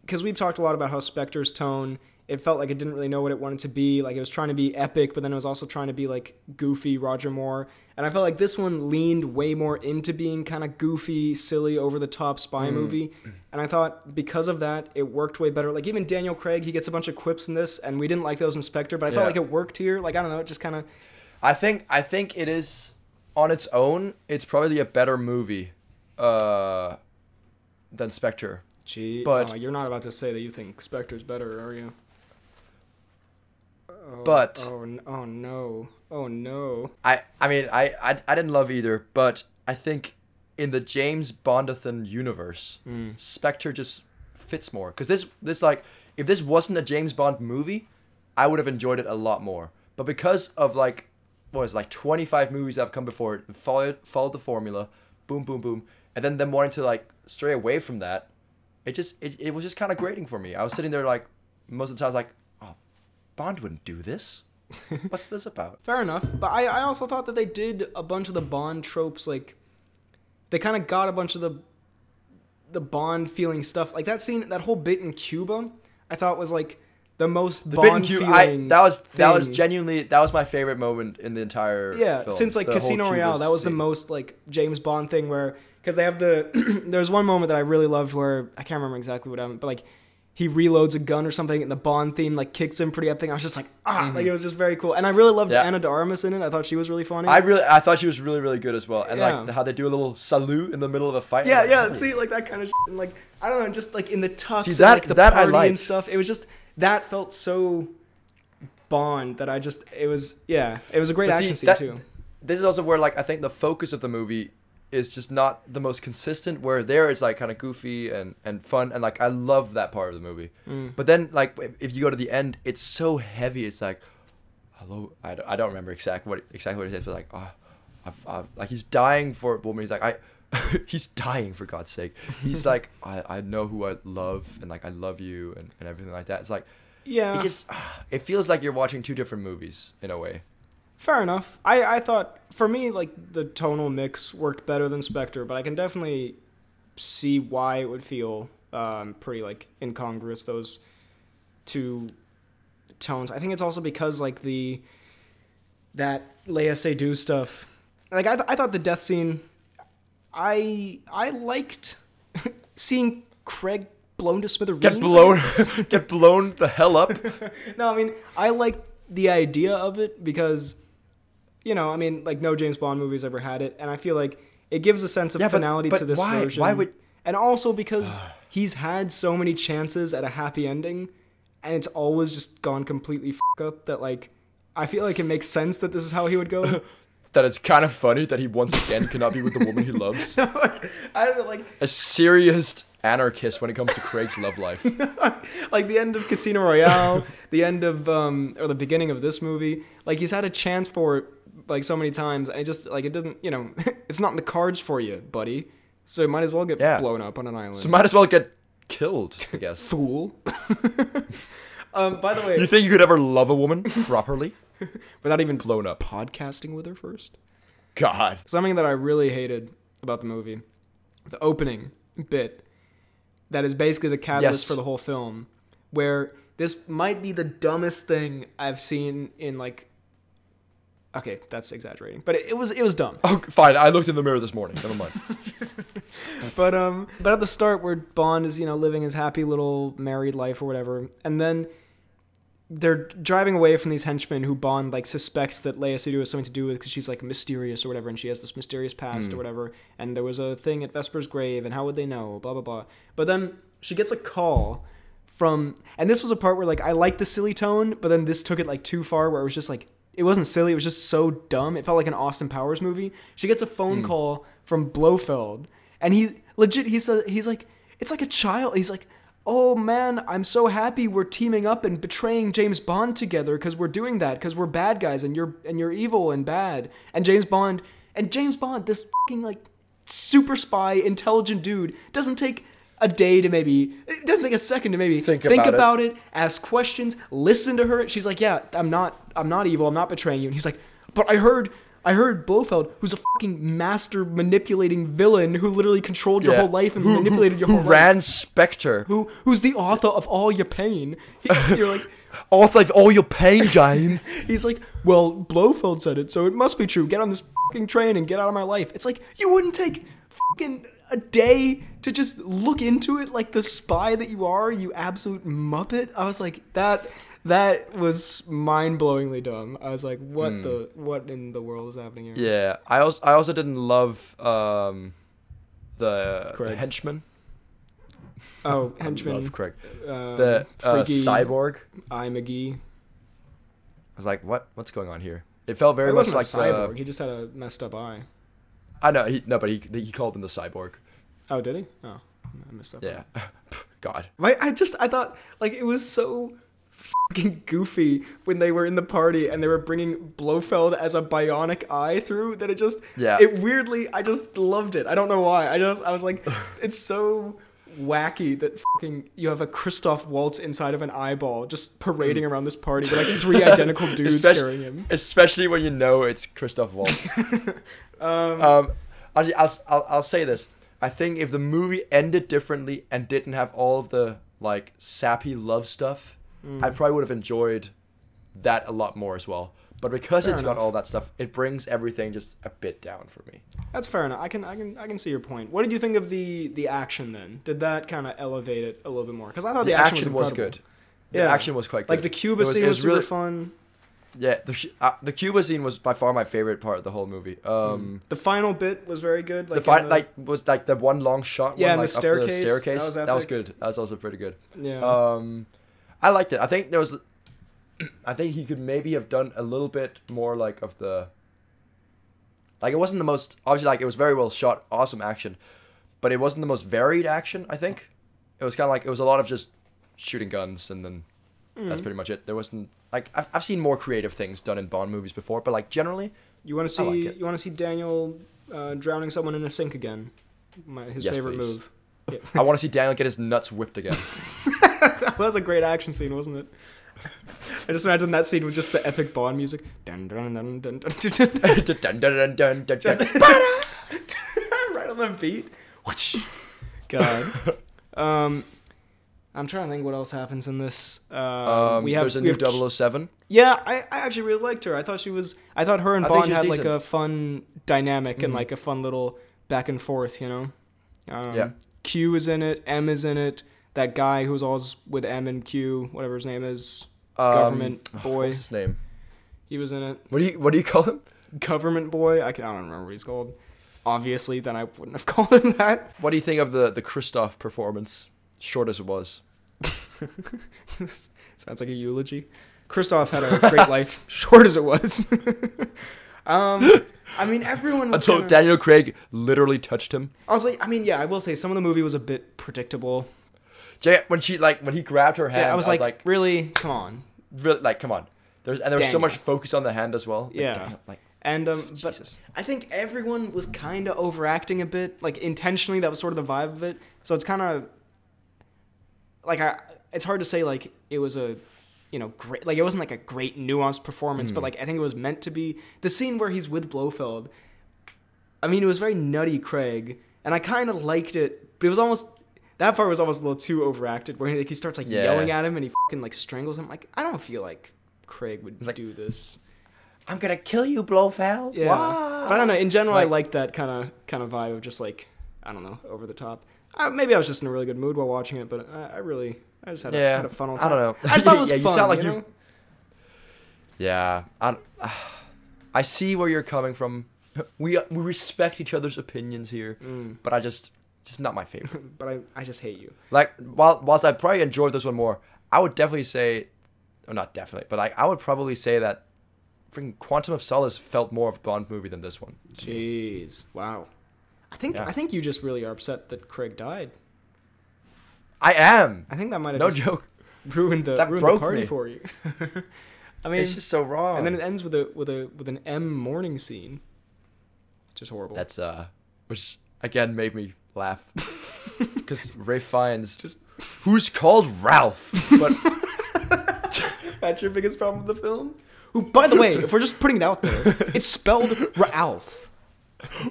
because we've talked a lot about how Spectre's tone. It felt like it didn't really know what it wanted to be. Like it was trying to be epic, but then it was also trying to be like goofy Roger Moore. And I felt like this one leaned way more into being kind of goofy, silly, over the top spy movie. And I thought because of that, it worked way better. Like even Daniel Craig, he gets a bunch of quips in this, and we didn't like those in Spectre, but I felt Yeah. like it worked here. Like I don't know, it just kind of I think I think it is on its own. It's probably a better movie, uh, than Spectre. Gee, But- oh, you're not about to say that you think Spectre's better, are you? Oh, But- oh, oh no, oh no. I I mean I, I I didn't love either, but I think in the James Bondathan universe, Mm. Spectre just fits more. Cause this this like if this wasn't a James Bond movie, I would have enjoyed it a lot more. But because of like what was it, like twenty five movies that have come before it, followed followed the formula, boom boom boom, and then them wanting to like stray away from that, it just it, it was just kind of grating for me. I was sitting there like most of the time I was like, Bond wouldn't do this. What's this about? Fair enough, but I, I also thought that they did a bunch of the Bond tropes. Like, they kind of got a bunch of the the Bond feeling stuff. Like that scene, that whole bit in Cuba, I thought was like the most The Bond Q, feeling. I, that was that was genuinely that was my favorite moment in the entire Yeah, film. since like Casino Royale, that was the most like James Bond thing where because they have the there's one moment that I really loved where I can't remember exactly what happened, but like he reloads a gun or something and the Bond theme like kicks in pretty epic. Thing. I was just like ah, like it was just very cool, and I really loved Mm-hmm. Yeah. Ana de Armas in it. I thought she was really funny. I really I thought she was really really good as well, and Yeah. like how they do a little salute in the middle of a fight. yeah, I'm yeah. like, See, like that kind of shit. and like I don't know, just like in the tux, See, and, like the that party and stuff. It was just that felt so Bond that I just it was yeah, it was a great But see, action scene that- too. This is also where like I think the focus of the movie is just not the most consistent. Where there is like kind of goofy and and fun, and like I love that part of the movie. Mm. But then like if you go to the end, it's so heavy. It's like, hello, I don't, I don't remember exactly what exactly what it says, but like, oh, I've, I've, like he's dying for a woman. He's like, I, he's dying for God's sake. He's like, I, I know who I love, and like I love you, and, and everything like that. It's like, Yeah, it just, it feels like you're watching two different movies in a way. Fair enough. I, I thought for me like the tonal mix worked better than Spectre, but I can definitely see why it would feel um, pretty like incongruous those two tones. I think it's also because like the that Léa Seydoux stuff. Like I, th- I thought the death scene, I I liked seeing Craig blown to smithereens. Get blown, get blown the hell up. no, I mean, I like the idea of it because, you know, I mean, like no James Bond movie's ever had it, and I feel like it gives a sense of Yeah, finality but to this why- version. why would- And also because he's had so many chances at a happy ending, and it's always just gone completely f- up. That like, I feel like it makes sense that this is how he would go. that it's kind of funny that he once again cannot be with the woman he loves. I don't know, like A serious anarchist when it comes to Craig's love life. like the end of Casino Royale, the end of um or the beginning of this movie. Like he's had a chance for like so many times, and it just like it doesn't. You know, it's not in the cards for you, buddy. So you might as well get Yeah. blown up on an island. So might as well get killed, I guess. Fool. um. By the way, You think you could ever love a woman properly? without even Blown up. podcasting with her first. God. Something that I really hated about the movie, the opening bit, that is basically the catalyst Yes. for the whole film, where this might be the dumbest thing I've seen in like. Okay, that's exaggerating, but it, it was it was dumb. Oh, fine. I looked in the mirror this morning. Never mind. But um, but at the start where Bond is you know living his happy little married life or whatever, and then they're driving away from these henchmen who Bond like suspects that Léa Seydoux has something to do with because she's like mysterious or whatever, and she has this mysterious past or whatever. And there was a thing at Vesper's grave, and how would they know? Blah blah blah. But then she gets a call from, and this was a part where like I liked the silly tone, but then this took it like too far, where it was just like it wasn't silly, it was just so dumb. It felt like an Austin Powers movie. She gets a phone hmm. call from Blofeld, and he legit he says he's like it's like a child. He's like, "Oh man, I'm so happy we're teaming up and betraying James Bond together because we're doing that because we're bad guys and you're and you're evil and bad." And James Bond and James Bond, this fucking like super spy, intelligent dude, doesn't take a day to maybe it doesn't take a second to maybe Think think, about it. about, it. ask questions, listen to her. She's like, "Yeah, I'm not I'm not evil. I'm not betraying you." And he's like, "But I heard I heard Blofeld, who's a fucking master manipulating villain who literally controlled your Yeah. whole life and Who- manipulated your who whole life. ran Spectre. Who who's the author of all your pain? He- you're like, Author of all your pain, James. he's like, well, Blofeld said it, so it must be true. Get on this fucking train and get out of my life. It's like you wouldn't take fucking a day to just look into it like the spy that you are, you absolute muppet. I was like, that that was mind blowingly dumb. I was like, what the what in the world is happening here? yeah. I also I also didn't love um the, the henchman. Oh, I henchman, love Craig. uh, The uh, freaky cyborg. I McGee. I was like, what? What's going on here? It felt very It much like a cyborg. the. He just had a messed up eye. I know. He no, but he he called him the cyborg. Oh, did he? Oh, I messed up. Yeah. God. Right? I just I thought like it was so fucking goofy when they were in the party and they were bringing Blofeld as a bionic eye through that it just Yeah. it weirdly I just loved it. I don't know why. I just I was like it's so wacky that fucking you have a Christoph Waltz inside of an eyeball just parading mm. around this party with like three identical dudes Especially- carrying him. Especially when you know it's Christoph Waltz. Um, um, actually, I'll, I'll I'll say this. I think if the movie ended differently and didn't have all of the like sappy love stuff, Mm. I probably would have enjoyed that a lot more as well. But because Fair it's got all that stuff, it brings everything just a bit down for me. That's fair enough. I can I can I can see your point. What did you think of the the action then? Did that kind of elevate it a little bit more? Because I thought The, the, action, was, incredible. good. The Yeah. action was quite good. Like the Cuba was- scene was, was super really- fun. Yeah, the uh, the Cuba scene was by far my favorite part of the whole movie. Um, The final bit was very good. Like the in like was like the one long shot. Yeah, one, the like, up staircase, The that staircase. was That was good. That was also pretty good. yeah. Um, I liked it. I think there was, I think he could maybe have done a little bit more like of the. Like it wasn't the most obviously like it was very well shot, awesome action, but it wasn't the most varied action. I think it was kind of like it was a lot of just shooting guns and then Mm-hmm. that's pretty much it. There wasn't like I've I've seen more creative things done in Bond movies before, but like generally, you want to see like you want to see Daniel uh, drowning someone in the sink again? My, his Yes, favorite please. move. Yeah. I want to see Daniel get his nuts whipped again. that was a great action scene, wasn't it? I just imagine that scene with just the epic Bond music. Dun, dun, dun, dun, dun, dun, dun. dun, dun, dun, dun, dun, Just right on the beat. Whoosh. God. Um, I'm trying to think what else happens in this. Uh, Um, we have there's a we new have 007. Yeah, I, I actually really liked her. I thought she was. I thought her and I Bond had like a fun dynamic and Mhm. like a fun little back and forth. You know. Um, Yeah. Q is in it. M is in it. That guy who's always with M and Q, whatever his name is, Um, government boy. What's his name? He was in it. What do you What do you call him? Government boy. I, can, I don't remember what he's called. Obviously, then I wouldn't have called him that. What do you think of the the Christoph performance? Short as it was. Sounds like a eulogy. Christoph had a great life, short as it was. um, I mean, everyone was Until kinda- Daniel Craig literally touched him. Honestly, I mean, yeah, I will say some of the movie was a bit predictable. Jay, when she like when he grabbed her hand, Yeah, I was, like, really, come on. really, like, come on. There's and there was so much focus on the hand as well. Like, Yeah. Daniel, like, And um, but I think everyone was kind of overacting a bit, like intentionally. That was sort of the vibe of it. So it's kind of like I. It's hard to say like it was a, you know, great. Like it wasn't like a great nuanced performance, Hmm. but like I think it was meant to be. The scene where he's with Blofeld. I mean, it was very nutty, Craig, and I kind of liked it. But it was almost that part was almost a little too overacted, where he, like he starts like Yeah. yelling at him and he fucking like strangles him. Like I don't feel like Craig would Like- do this. I'm gonna kill you, Blofeld. Yeah, but I don't know. In general, I Like- like that kind of kind of vibe of just like I don't know, over the top. Maybe I was just in a really good mood while watching it, but I, I really, I just had, a, Yeah, had a fun old I don't know. I just thought it was Yeah, you fun. sound like you you- know? Yeah, I, I see where you're coming from. We we respect each other's opinions here, Mm. but I just just not my favorite. but I, I just hate you. like while whilst I probably enjoyed this one more, I would definitely say, or not definitely, but like I would probably say that, freaking Quantum of Solace felt more of a Bond movie than this one. Jeez, wow. I think Yeah. I think you just really are upset that Craig died. I am. I think that might have No just joke. ruined the That ruined broke the party me. for you. I mean, it's just so wrong. and then it ends with a with a with an M morning scene. Just horrible. That's uh, which again made me laugh because Ralph Fiennes Just- who's called Ralph, but That's your biggest problem with the film? Who, by the way, if we're just putting it out there, it's spelled Ralph.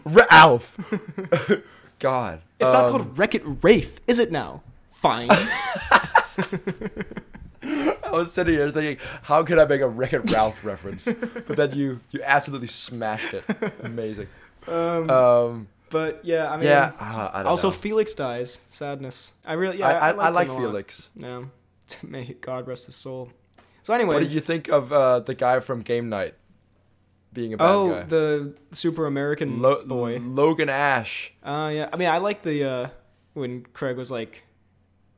Ralph. God, It's not Um, called Wreck It Rafe, is it now? Fiennes. I was sitting here thinking, how could I make a Wreck It Ralph reference? But then you you absolutely smashed it. Amazing. um, Um, but yeah, I mean, yeah, uh, I don't also know. Felix dies. Sadness. I really, yeah, I, I, I, I like him a lot. Felix. Yeah. May God rest his soul. So anyway, What did you think of uh, the guy from Game Night being a bad oh, guy? the super American Lo- boy. Logan Ash. Uh, yeah. I mean, I like the uh, when Craig was like,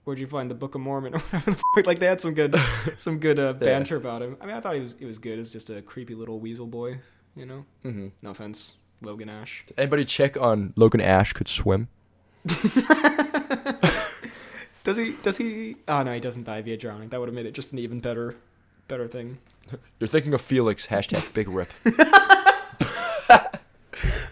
"Where'd you find the Book of Mormon?" or whatever. Like they had some good, some good uh, banter about him. I mean, I thought he was he was good. It's just a creepy little weasel boy, you know. hmm No offense, Logan Ash. Did Anybody check on Logan Ash could swim? Does he? Does he? Oh no, he doesn't die via drowning. That would have made it just an even better, better thing. You're thinking of Felix. Hashtag big rip.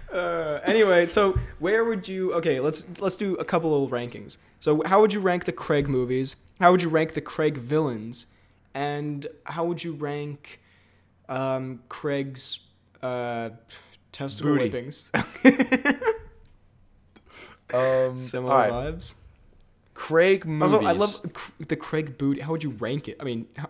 Uh, anyway, so where would you? Okay, let's let's do a couple of rankings. So how would you rank the Craig movies? How would you rank the Craig villains? And how would you rank um, Craig's uh, testicle Booty. whippings? Um, Similar right. vibes. Craig movies. Also, I love the Craig booty. How would you rank it? I mean, how,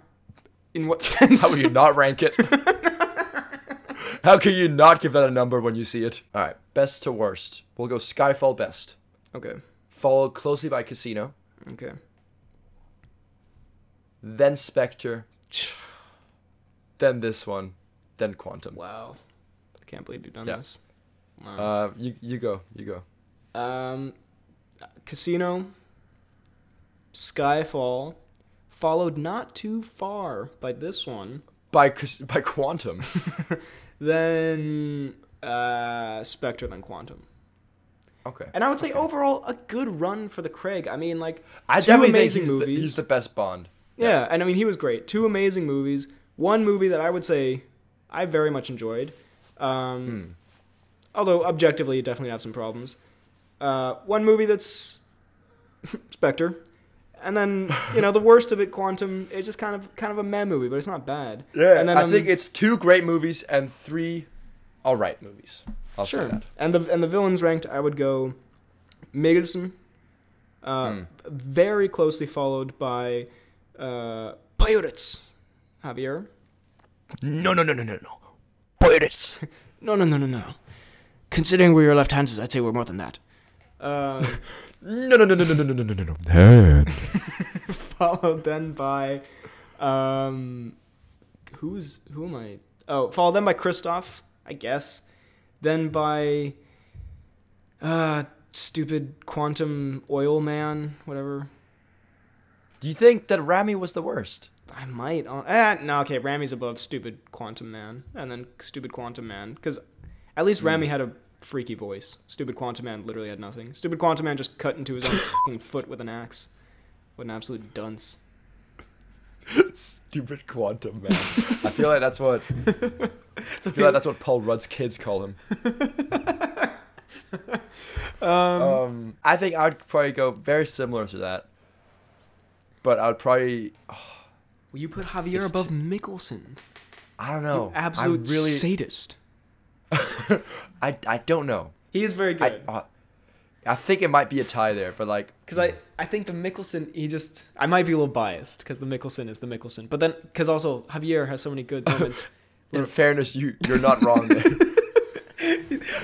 in what sense? How would you not rank it? How can you not give that a number when you see it? All right, best to worst. We'll go Skyfall best, okay. followed closely by Casino, Okay. then Spectre, then this one, then Quantum. Wow. I can't believe you've done Yeah. this. Wow. Uh, you you go, you go. Um, Casino, Skyfall, followed not too far by this one. By by Quantum. Then uh, Spectre, then Quantum. Okay. And I would say overall a good run for the Craig. I mean, like I two amazing think he's movies. The, he's the best Bond. yeah. and I mean he was great. Two amazing movies. One movie that I would say I very much enjoyed. Um, Hmm. Although objectively, it definitely have some problems. Uh, one movie that's Spectre, and then you know the worst of it, Quantum. It's just kind of kind of a meh movie, but it's not bad. Yeah, and then I um, think it's two great movies and three all right movies. I'll sure. say that. And the and the villains ranked, I would go Mikkelsen, uh, Hmm. very closely followed by uh, Pirates, Javier. No, no, no, no, no, no. Pirates. No, no, no, no, no. Considering we're your left-handers, I'd say we're more than that. Uh, No, no, no, no, no, no, no, no, no, no. Hand. followed then by um who's who am I? Oh, followed then by Christoph, I guess. Then by uh stupid quantum oil man, whatever. Do you think that Rami was the worst? I might. Uh, eh, no, okay. Rami's above stupid quantum man, and then stupid quantum man. Because At least Rami had a freaky voice. Stupid Quantum Man literally had nothing. Stupid Quantum Man just cut into his own fucking foot with an axe. What an absolute dunce. Stupid quantum man. I feel like that's what. I feel like that's what Paul Rudd's kids call him. Um, Um, I think I would probably go very similar to that, but I would probably. will you put Javier above Mikkelsen? I don't know. You absolute I really. sadist. I I don't know. He is very I good. uh, I think it might be a tie there, but like Because I, I think the Mikkelsen, he just, I might be a little biased because the Mikkelsen is the Mikkelsen. But then, because also Javier has so many good moments. in fairness, you you're not wrong there.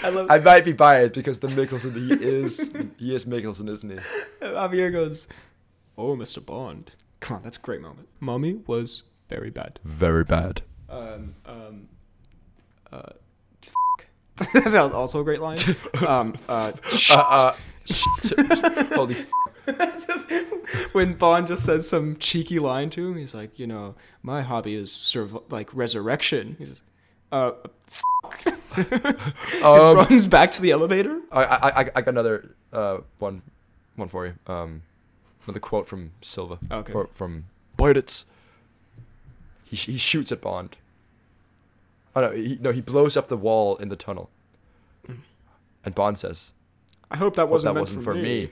I love I might be biased because the Mikkelsen he is he is Mikkelsen, isn't he? Javier goes, "Oh, Mr. Bond, come on, that's a great moment. Mommy was very bad. Very bad. Um, um, uh, that's also a great line. Um, uh, Uh, uh, holy. F- just, when Bond just says some cheeky line to him, he's like, you know, my hobby is serv- like resurrection. He says, uh, um, runs back to the elevator. I, I I got another uh one one for you. Um, another quote from Silva. Okay. For, from Pirates. He he shoots at Bond. Oh no, he, no, he blows up the wall in the tunnel. Hmm. And Bond says, I hope that wasn't that meant wasn't for, for me. me."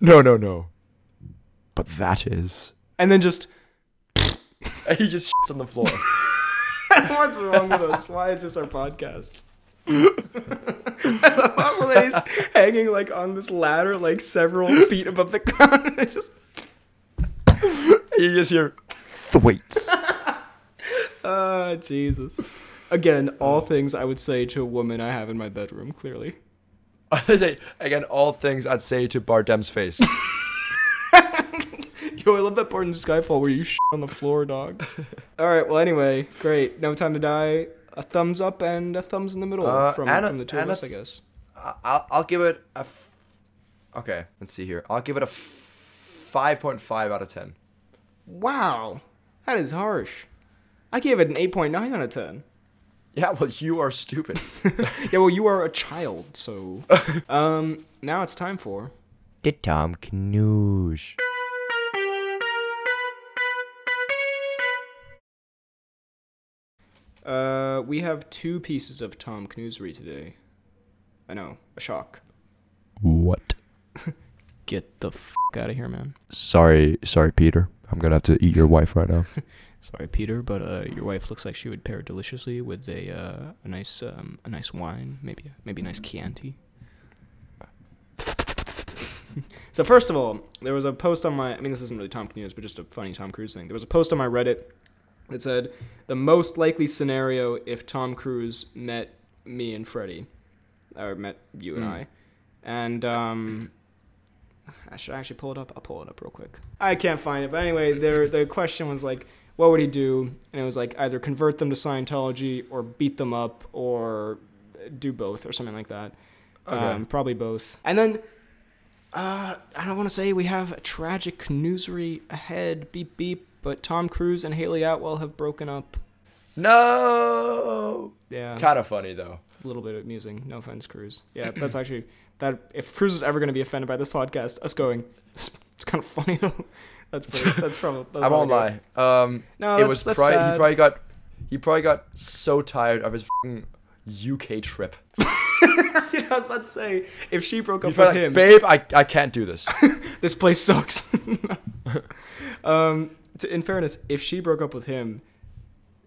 No, no, no. But that is. And then just, And he just shits on the floor. what's wrong with us? Why is this our podcast? I love he's hanging like on this ladder, like several feet above the ground. and just, you just hear. Thwaites. Ah, Jesus. Again, all things I would say to a woman I have in my bedroom. Clearly. I say again all things I'd say to Bardem's face. Yo, I love that part in Skyfall where you shit on the floor, dog. All right. Well, anyway, great. No time to die. A thumbs up and a thumbs in the middle Uh, from, a- from the two of us, I guess. I'll I'll give it a. F- okay, let's see here. I'll give it a five point five out of ten. Wow, that is harsh. I gave it an eight point nine out of ten. Yeah, well, you are stupid. Yeah, well, you are a child, so. um, now it's time for. The Tom Knoosh. Uh, we have two pieces of Tom Knewsbury today. I know, a shock. What? Get the f out of here, man. Sorry, sorry, Peter. I'm gonna have to eat your wife right now. Sorry, Peter, but uh, your wife looks like she would pair deliciously with a uh, a nice um, a nice wine, maybe maybe a nice Chianti. so first of all, there was a post on my. I mean, this isn't really Tom Cruise, but just a funny Tom Cruise thing. There was a post on my Reddit that said the most likely scenario if Tom Cruise met me and Freddy, or met you and Hmm. I, and um. I should actually pull it up. I'll pull it up real quick. I can't find it, but anyway, there the question was like, what would he do? And it was like either convert them to Scientology or beat them up or do both or something like that. Okay. Um, probably both. And then uh, I don't want to say we have a tragic newsery ahead. Beep beep. But Tom Cruise and Hayley Atwell have broken up. no. Yeah, Kind of funny though. a little bit amusing. No offense, Cruise. Yeah, that's actually that. If Cruise is ever going to be offended by this podcast, us going, it's, kind of funny though. That's pretty, that's probably. That's I won't lie. Um, No, it was that's probably sad. he probably got he probably got so tired of his fing UK trip. I was about to say, if she broke up with like, him, babe, I I can't do this. this place sucks. um, to, in fairness, if she broke up with him,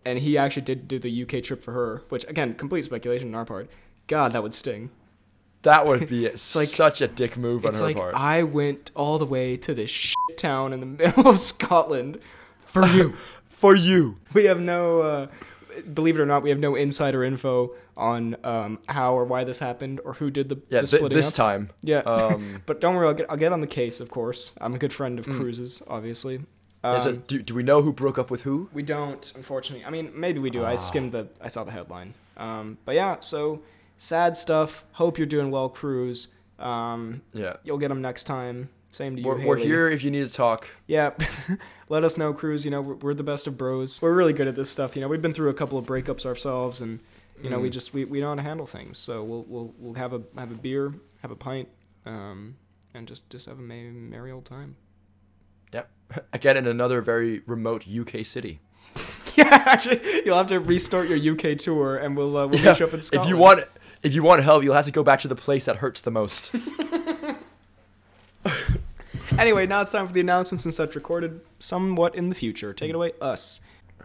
and he actually did do the UK trip for her, which again, complete speculation on our part. God, that would sting. That would be it's like- such a dick move on It's her like part. I went all the way to this shit town in the middle of Scotland for you. For you. we have no, uh, believe it or not, we have no insider info on um, how or why this happened or who did the, Yeah, the th- splitting this up. time. Yeah. Um, But don't worry, I'll get, I'll get on the case, of course. I'm a good friend of Mm. Cruise's, obviously. is Um, it, do, do we know who broke up with who? we don't, unfortunately. I mean, maybe we do. Ah. I skimmed the, I saw the headline. Um, but yeah, so sad stuff. Hope you're doing well, Cruise. Um, Yeah. you'll get them next time. Same to you. We're, we're here if you need to talk. Yeah, let us know, Cruise. You know, we're, we're the best of bros. We're really good at this stuff. You know, we've been through a couple of breakups ourselves, and You know, we Mm. just we, we know how to handle things. So we'll we'll we'll have a have a beer, have a pint, um, and just just have a merry, merry old time. Yep. Again, in another very remote UK city. yeah, actually, you'll have to restart your UK tour, and we'll uh, we'll Yeah, meet you up in Scotland. if you want, if you want help, you'll have to go back to the place that hurts the most. Anyway, now it's time for the announcements and such recorded somewhat in the future. Take it away, us.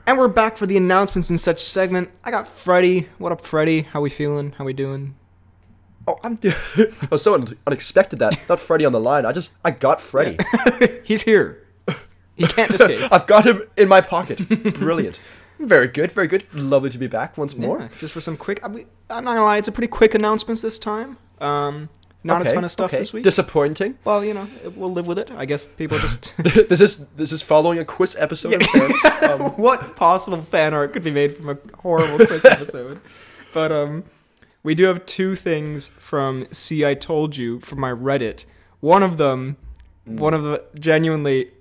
And we're back for the announcements and such segment. I got Freddy. What up, Freddy? How we feeling? How we doing? oh, I'm. I was so un- unexpected that not Freddy on the line. I just I got Freddy. He's here. He can't escape. I've got him in my pocket. Brilliant. Very good. Very good. Lovely to be back once more. Yeah, just for some quick. I I'm not gonna lie, it's a pretty quick announcements this time. Um, not a ton of stuff okay. this week. Disappointing. well, you know, we'll live with it. I guess people just. this is this is following a quiz episode. fairness. Um, what possible fan art could be made from a horrible quiz episode? But um, we do have two things from See I Told You from my Reddit. One of them, one of the genuinely,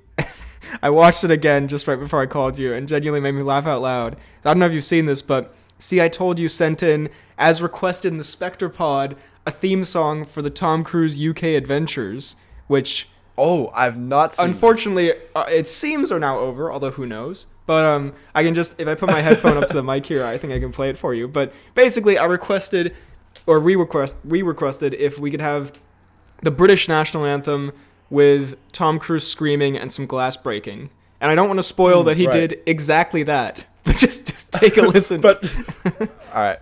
I watched it again just right before I called you, and genuinely made me laugh out loud. I don't know if you've seen this, but See I Told You sent in, as requested in the Spectre Pod, a theme song for the Tom Cruise UK Adventures, which oh, I've not seen. Unfortunately, uh, it seems are now over. Although who knows? But um, I can just if I put my headphone up to the mic here, I think I can play it for you. But basically, I requested, or we request, we requested if we could have the British national anthem with Tom Cruise screaming and some glass breaking. And I don't want to spoil Hmm, that he right. did exactly that. But just, just take a listen. But all right.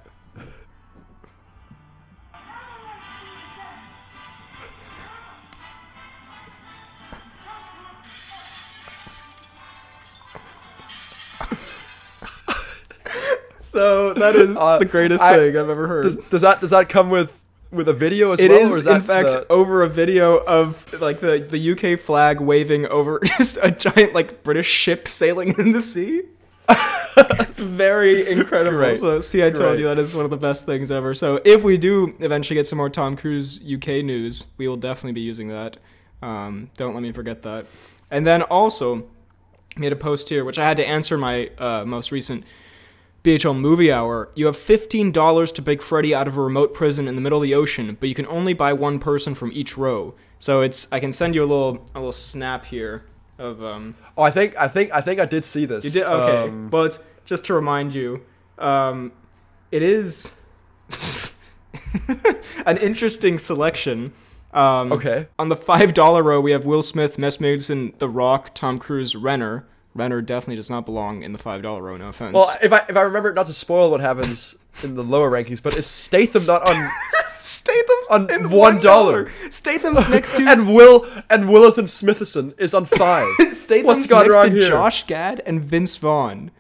so that is Uh, the greatest I- thing I've ever heard. Does, does that does that come with with a video as It well? is, or is that in fact, the- over a video of like the, the UK flag waving over just a giant like British ship sailing in the sea. it's very incredible. Great. So, see, I told you that is one of the best things ever. So, if we do eventually get some more Tom Cruise UK news, we will definitely be using that. Um, don't let me forget that. And then also, made a post here, which I had to answer my uh, most recent BHL Movie Hour. You have fifteen dollars to break Freddy out of a remote prison in the middle of the ocean, but you can only buy one person from each row. So it's I can send you a little a little snap here of um. oh, I think I think I think I did see this. You did okay. Um, well, it's just to remind you, um, it is an interesting selection. Um, okay. On the five dollar row, we have Will Smith, Mess Mason, The Rock, Tom Cruise, Renner. Renner definitely does not belong in the five dollar row. No offense. Well, if I if I remember not to spoil what happens in the lower rankings, but is Statham not on? Statham's On in one dollar. Statham's next to and Will and Willithan Smithison is on five. Statham's What's gone next wrong to here? Josh Gad and Vince Vaughn.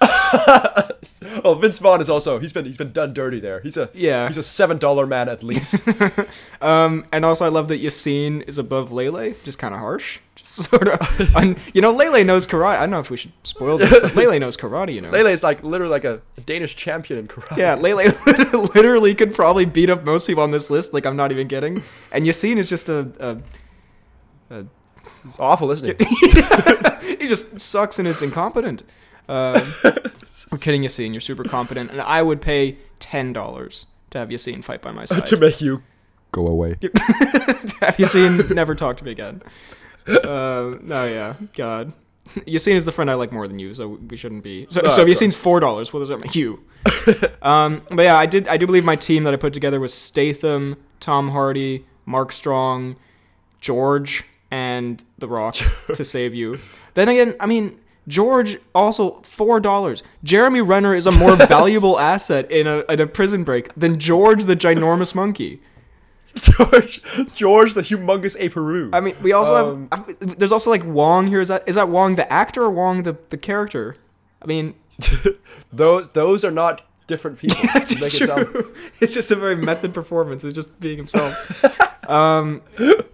oh, Vince Vaughn is also he's been he's been done dirty there. He's a Yeah. he's a seven dollar man at least. Um, and also I love that Yassine is above Lele, just kind of harsh. Just sort of, un- you know, Lele knows karate. I don't know if we should spoil this, but Lele knows karate. You know. Lele is like literally like a, a Danish champion in karate. Yeah, Lele literally could probably beat up most people on this list. Like I'm not even kidding. And Yassine is just a, a, a it's awful, isn't he? he just sucks and is incompetent. Um, I'm kidding, Yassine. You're super competent, and I would pay ten dollars to have Yassine fight by my side. to make you go away. have Yassine never talk to me again. Uh, no, yeah, God. Yassine is the friend I like more than you, so we shouldn't be. So, No, so if Yassine's four dollars, what does that make you? um, but yeah, I did. I do believe my team that I put together was Statham, Tom Hardy, Mark Strong, George, and The Rock to save you. Then again, I mean. George also four dollars. Jeremy Renner is a more valuable asset in a in a prison break than George the ginormous monkey. George George the humongous aperoo. I mean, we also Um, have. I- There's also like Wong here. Is that is that Wong the actor or Wong the, the character? I mean, those those are not different people. You make it sound-. It's just a very method performance. It's just being himself. um,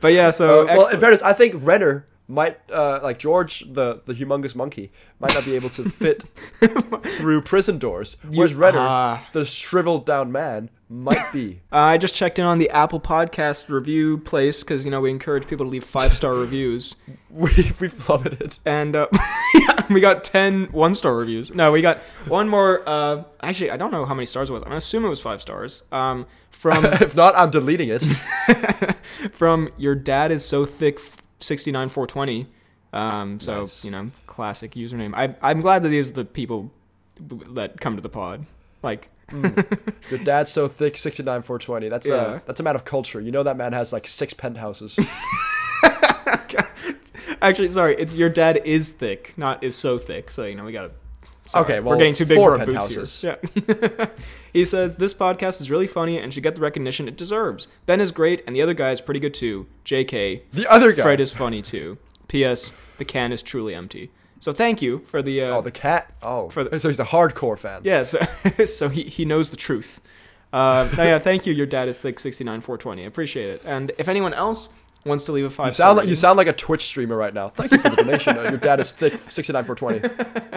but yeah. So Uh, well, in fairness, I think Renner might uh, like George the the humongous monkey might not be able to fit through prison doors, whereas Renner, Ah. the shriveled down man, might be. Uh, I just checked in on the Apple Podcast review place because you know we encourage people to leave five star reviews, we we've plummeted. and uh, yeah, we got 10 one star reviews. No, we got one more. Uh, actually, I don't know how many stars it was. I'm gonna assume it was five stars. Um, from if not, I'm deleting it. from your dad is so thick 69420. Um, so Nice. you know, classic username. I I'm glad that these are the people that come to the pod. Like, Your dad's so thick, sixty nine four twenty. That's Yeah. a that's a man of culture. You know that man has like six penthouses. actually, sorry, it's your dad is thick, not is so thick. So you know, we gotta. sorry, Okay, we're getting too big four for our boots penthouses. here. Yeah. he says this podcast is really funny and should get the recognition it deserves. Ben is great, and the other guy is pretty good too. J.K. the other guy. Fred is funny too. P.S. The can is truly empty. So thank you for the. Uh, oh, the cat. Oh, For the- so he's a hardcore fan. Yeah, so, so he, he knows the truth. Uh, no, yeah, thank you. Your dad is thick sixty nine four twenty. I appreciate it. And if anyone else wants to leave a five You sound like you sound like a Twitch streamer right now. Thank you for the donation. Uh, Your dad is thick, sixty nine four twenty.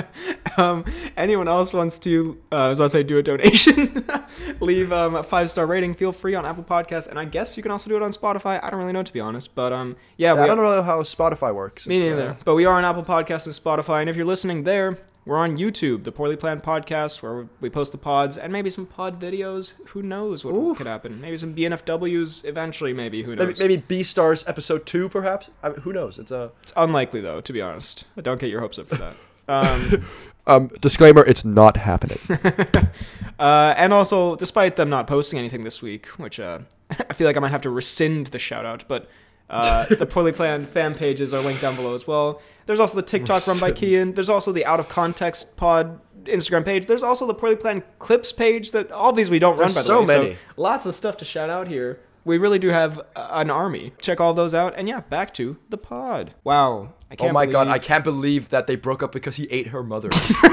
um, anyone else wants to, uh, I was about to say, do a donation, leave um, a five star rating. Feel free on Apple Podcasts, and I guess you can also do it on Spotify. I don't really know to be honest, but um, yeah, we, I don't know how Spotify works. Me neither. uh, But we are on Apple Podcasts and Spotify, and if you're listening there, we're on YouTube, the Poorly Planned Podcast, where we post the pods and maybe some pod videos. Who knows what Ooh. could happen? Maybe some BNFWs eventually. Maybe who knows? maybe, maybe B Stars episode two, perhaps. I mean, who knows? It's a It's unlikely though, to be honest. Don't get your hopes up for that. Um, um, disclaimer. It's not happening. uh, and also, despite them not posting anything this week, which uh, I feel like I might have to rescind the shout out, but uh, the poorly planned fan pages are linked down below as well. There's also the TikTok run by Cian. There's also the out of context pod Instagram page. There's also the poorly planned clips page. That all these we don't run There's by the so way. many. So lots of stuff to shout out here. We really do have an army. Check all those out, and yeah, back to the pod. Wow, I can't oh my god, I can't believe that they broke up because he ate her mother.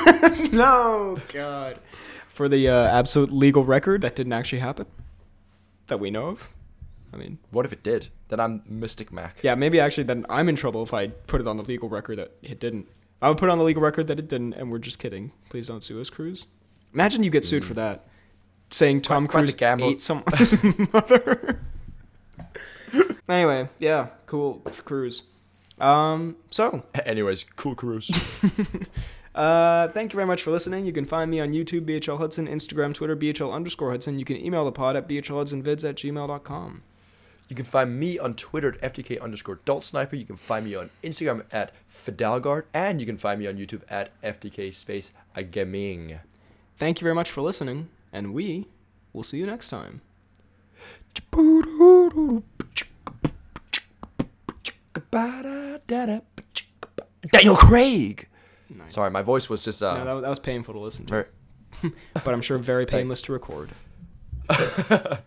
no, God. For the uh, absolute legal record, that didn't actually happen. That we know of. I mean, what if it did? Then I'm Mystic Mac. yeah, maybe actually then I'm in trouble if I put it on the legal record that it didn't. I would put on the legal record that it didn't, and we're just kidding. Please don't sue us, Cruise. Imagine you get sued for that. Saying Tom Quite- quite Cruise gamble. ate someone's mother. anyway, yeah, cool, Cruise. Um, so Anyways, cool cruise. Uh, thank you very much for listening. You can find me on YouTube, BHL Hudson, Instagram, Twitter, BHL underscore Hudson. You can email the pod at bhlhudsonvids at gmail.com. You can find me on Twitter at FDK underscore Adult Sniper. You can find me on Instagram at fdalgaard. And you can find me on YouTube at FDK space gaming. Thank you very much for listening, and we will see you next time. Daniel Craig. Nice. Sorry, my voice was just uh, No, that, that was painful to listen to, but I'm sure very painless to record.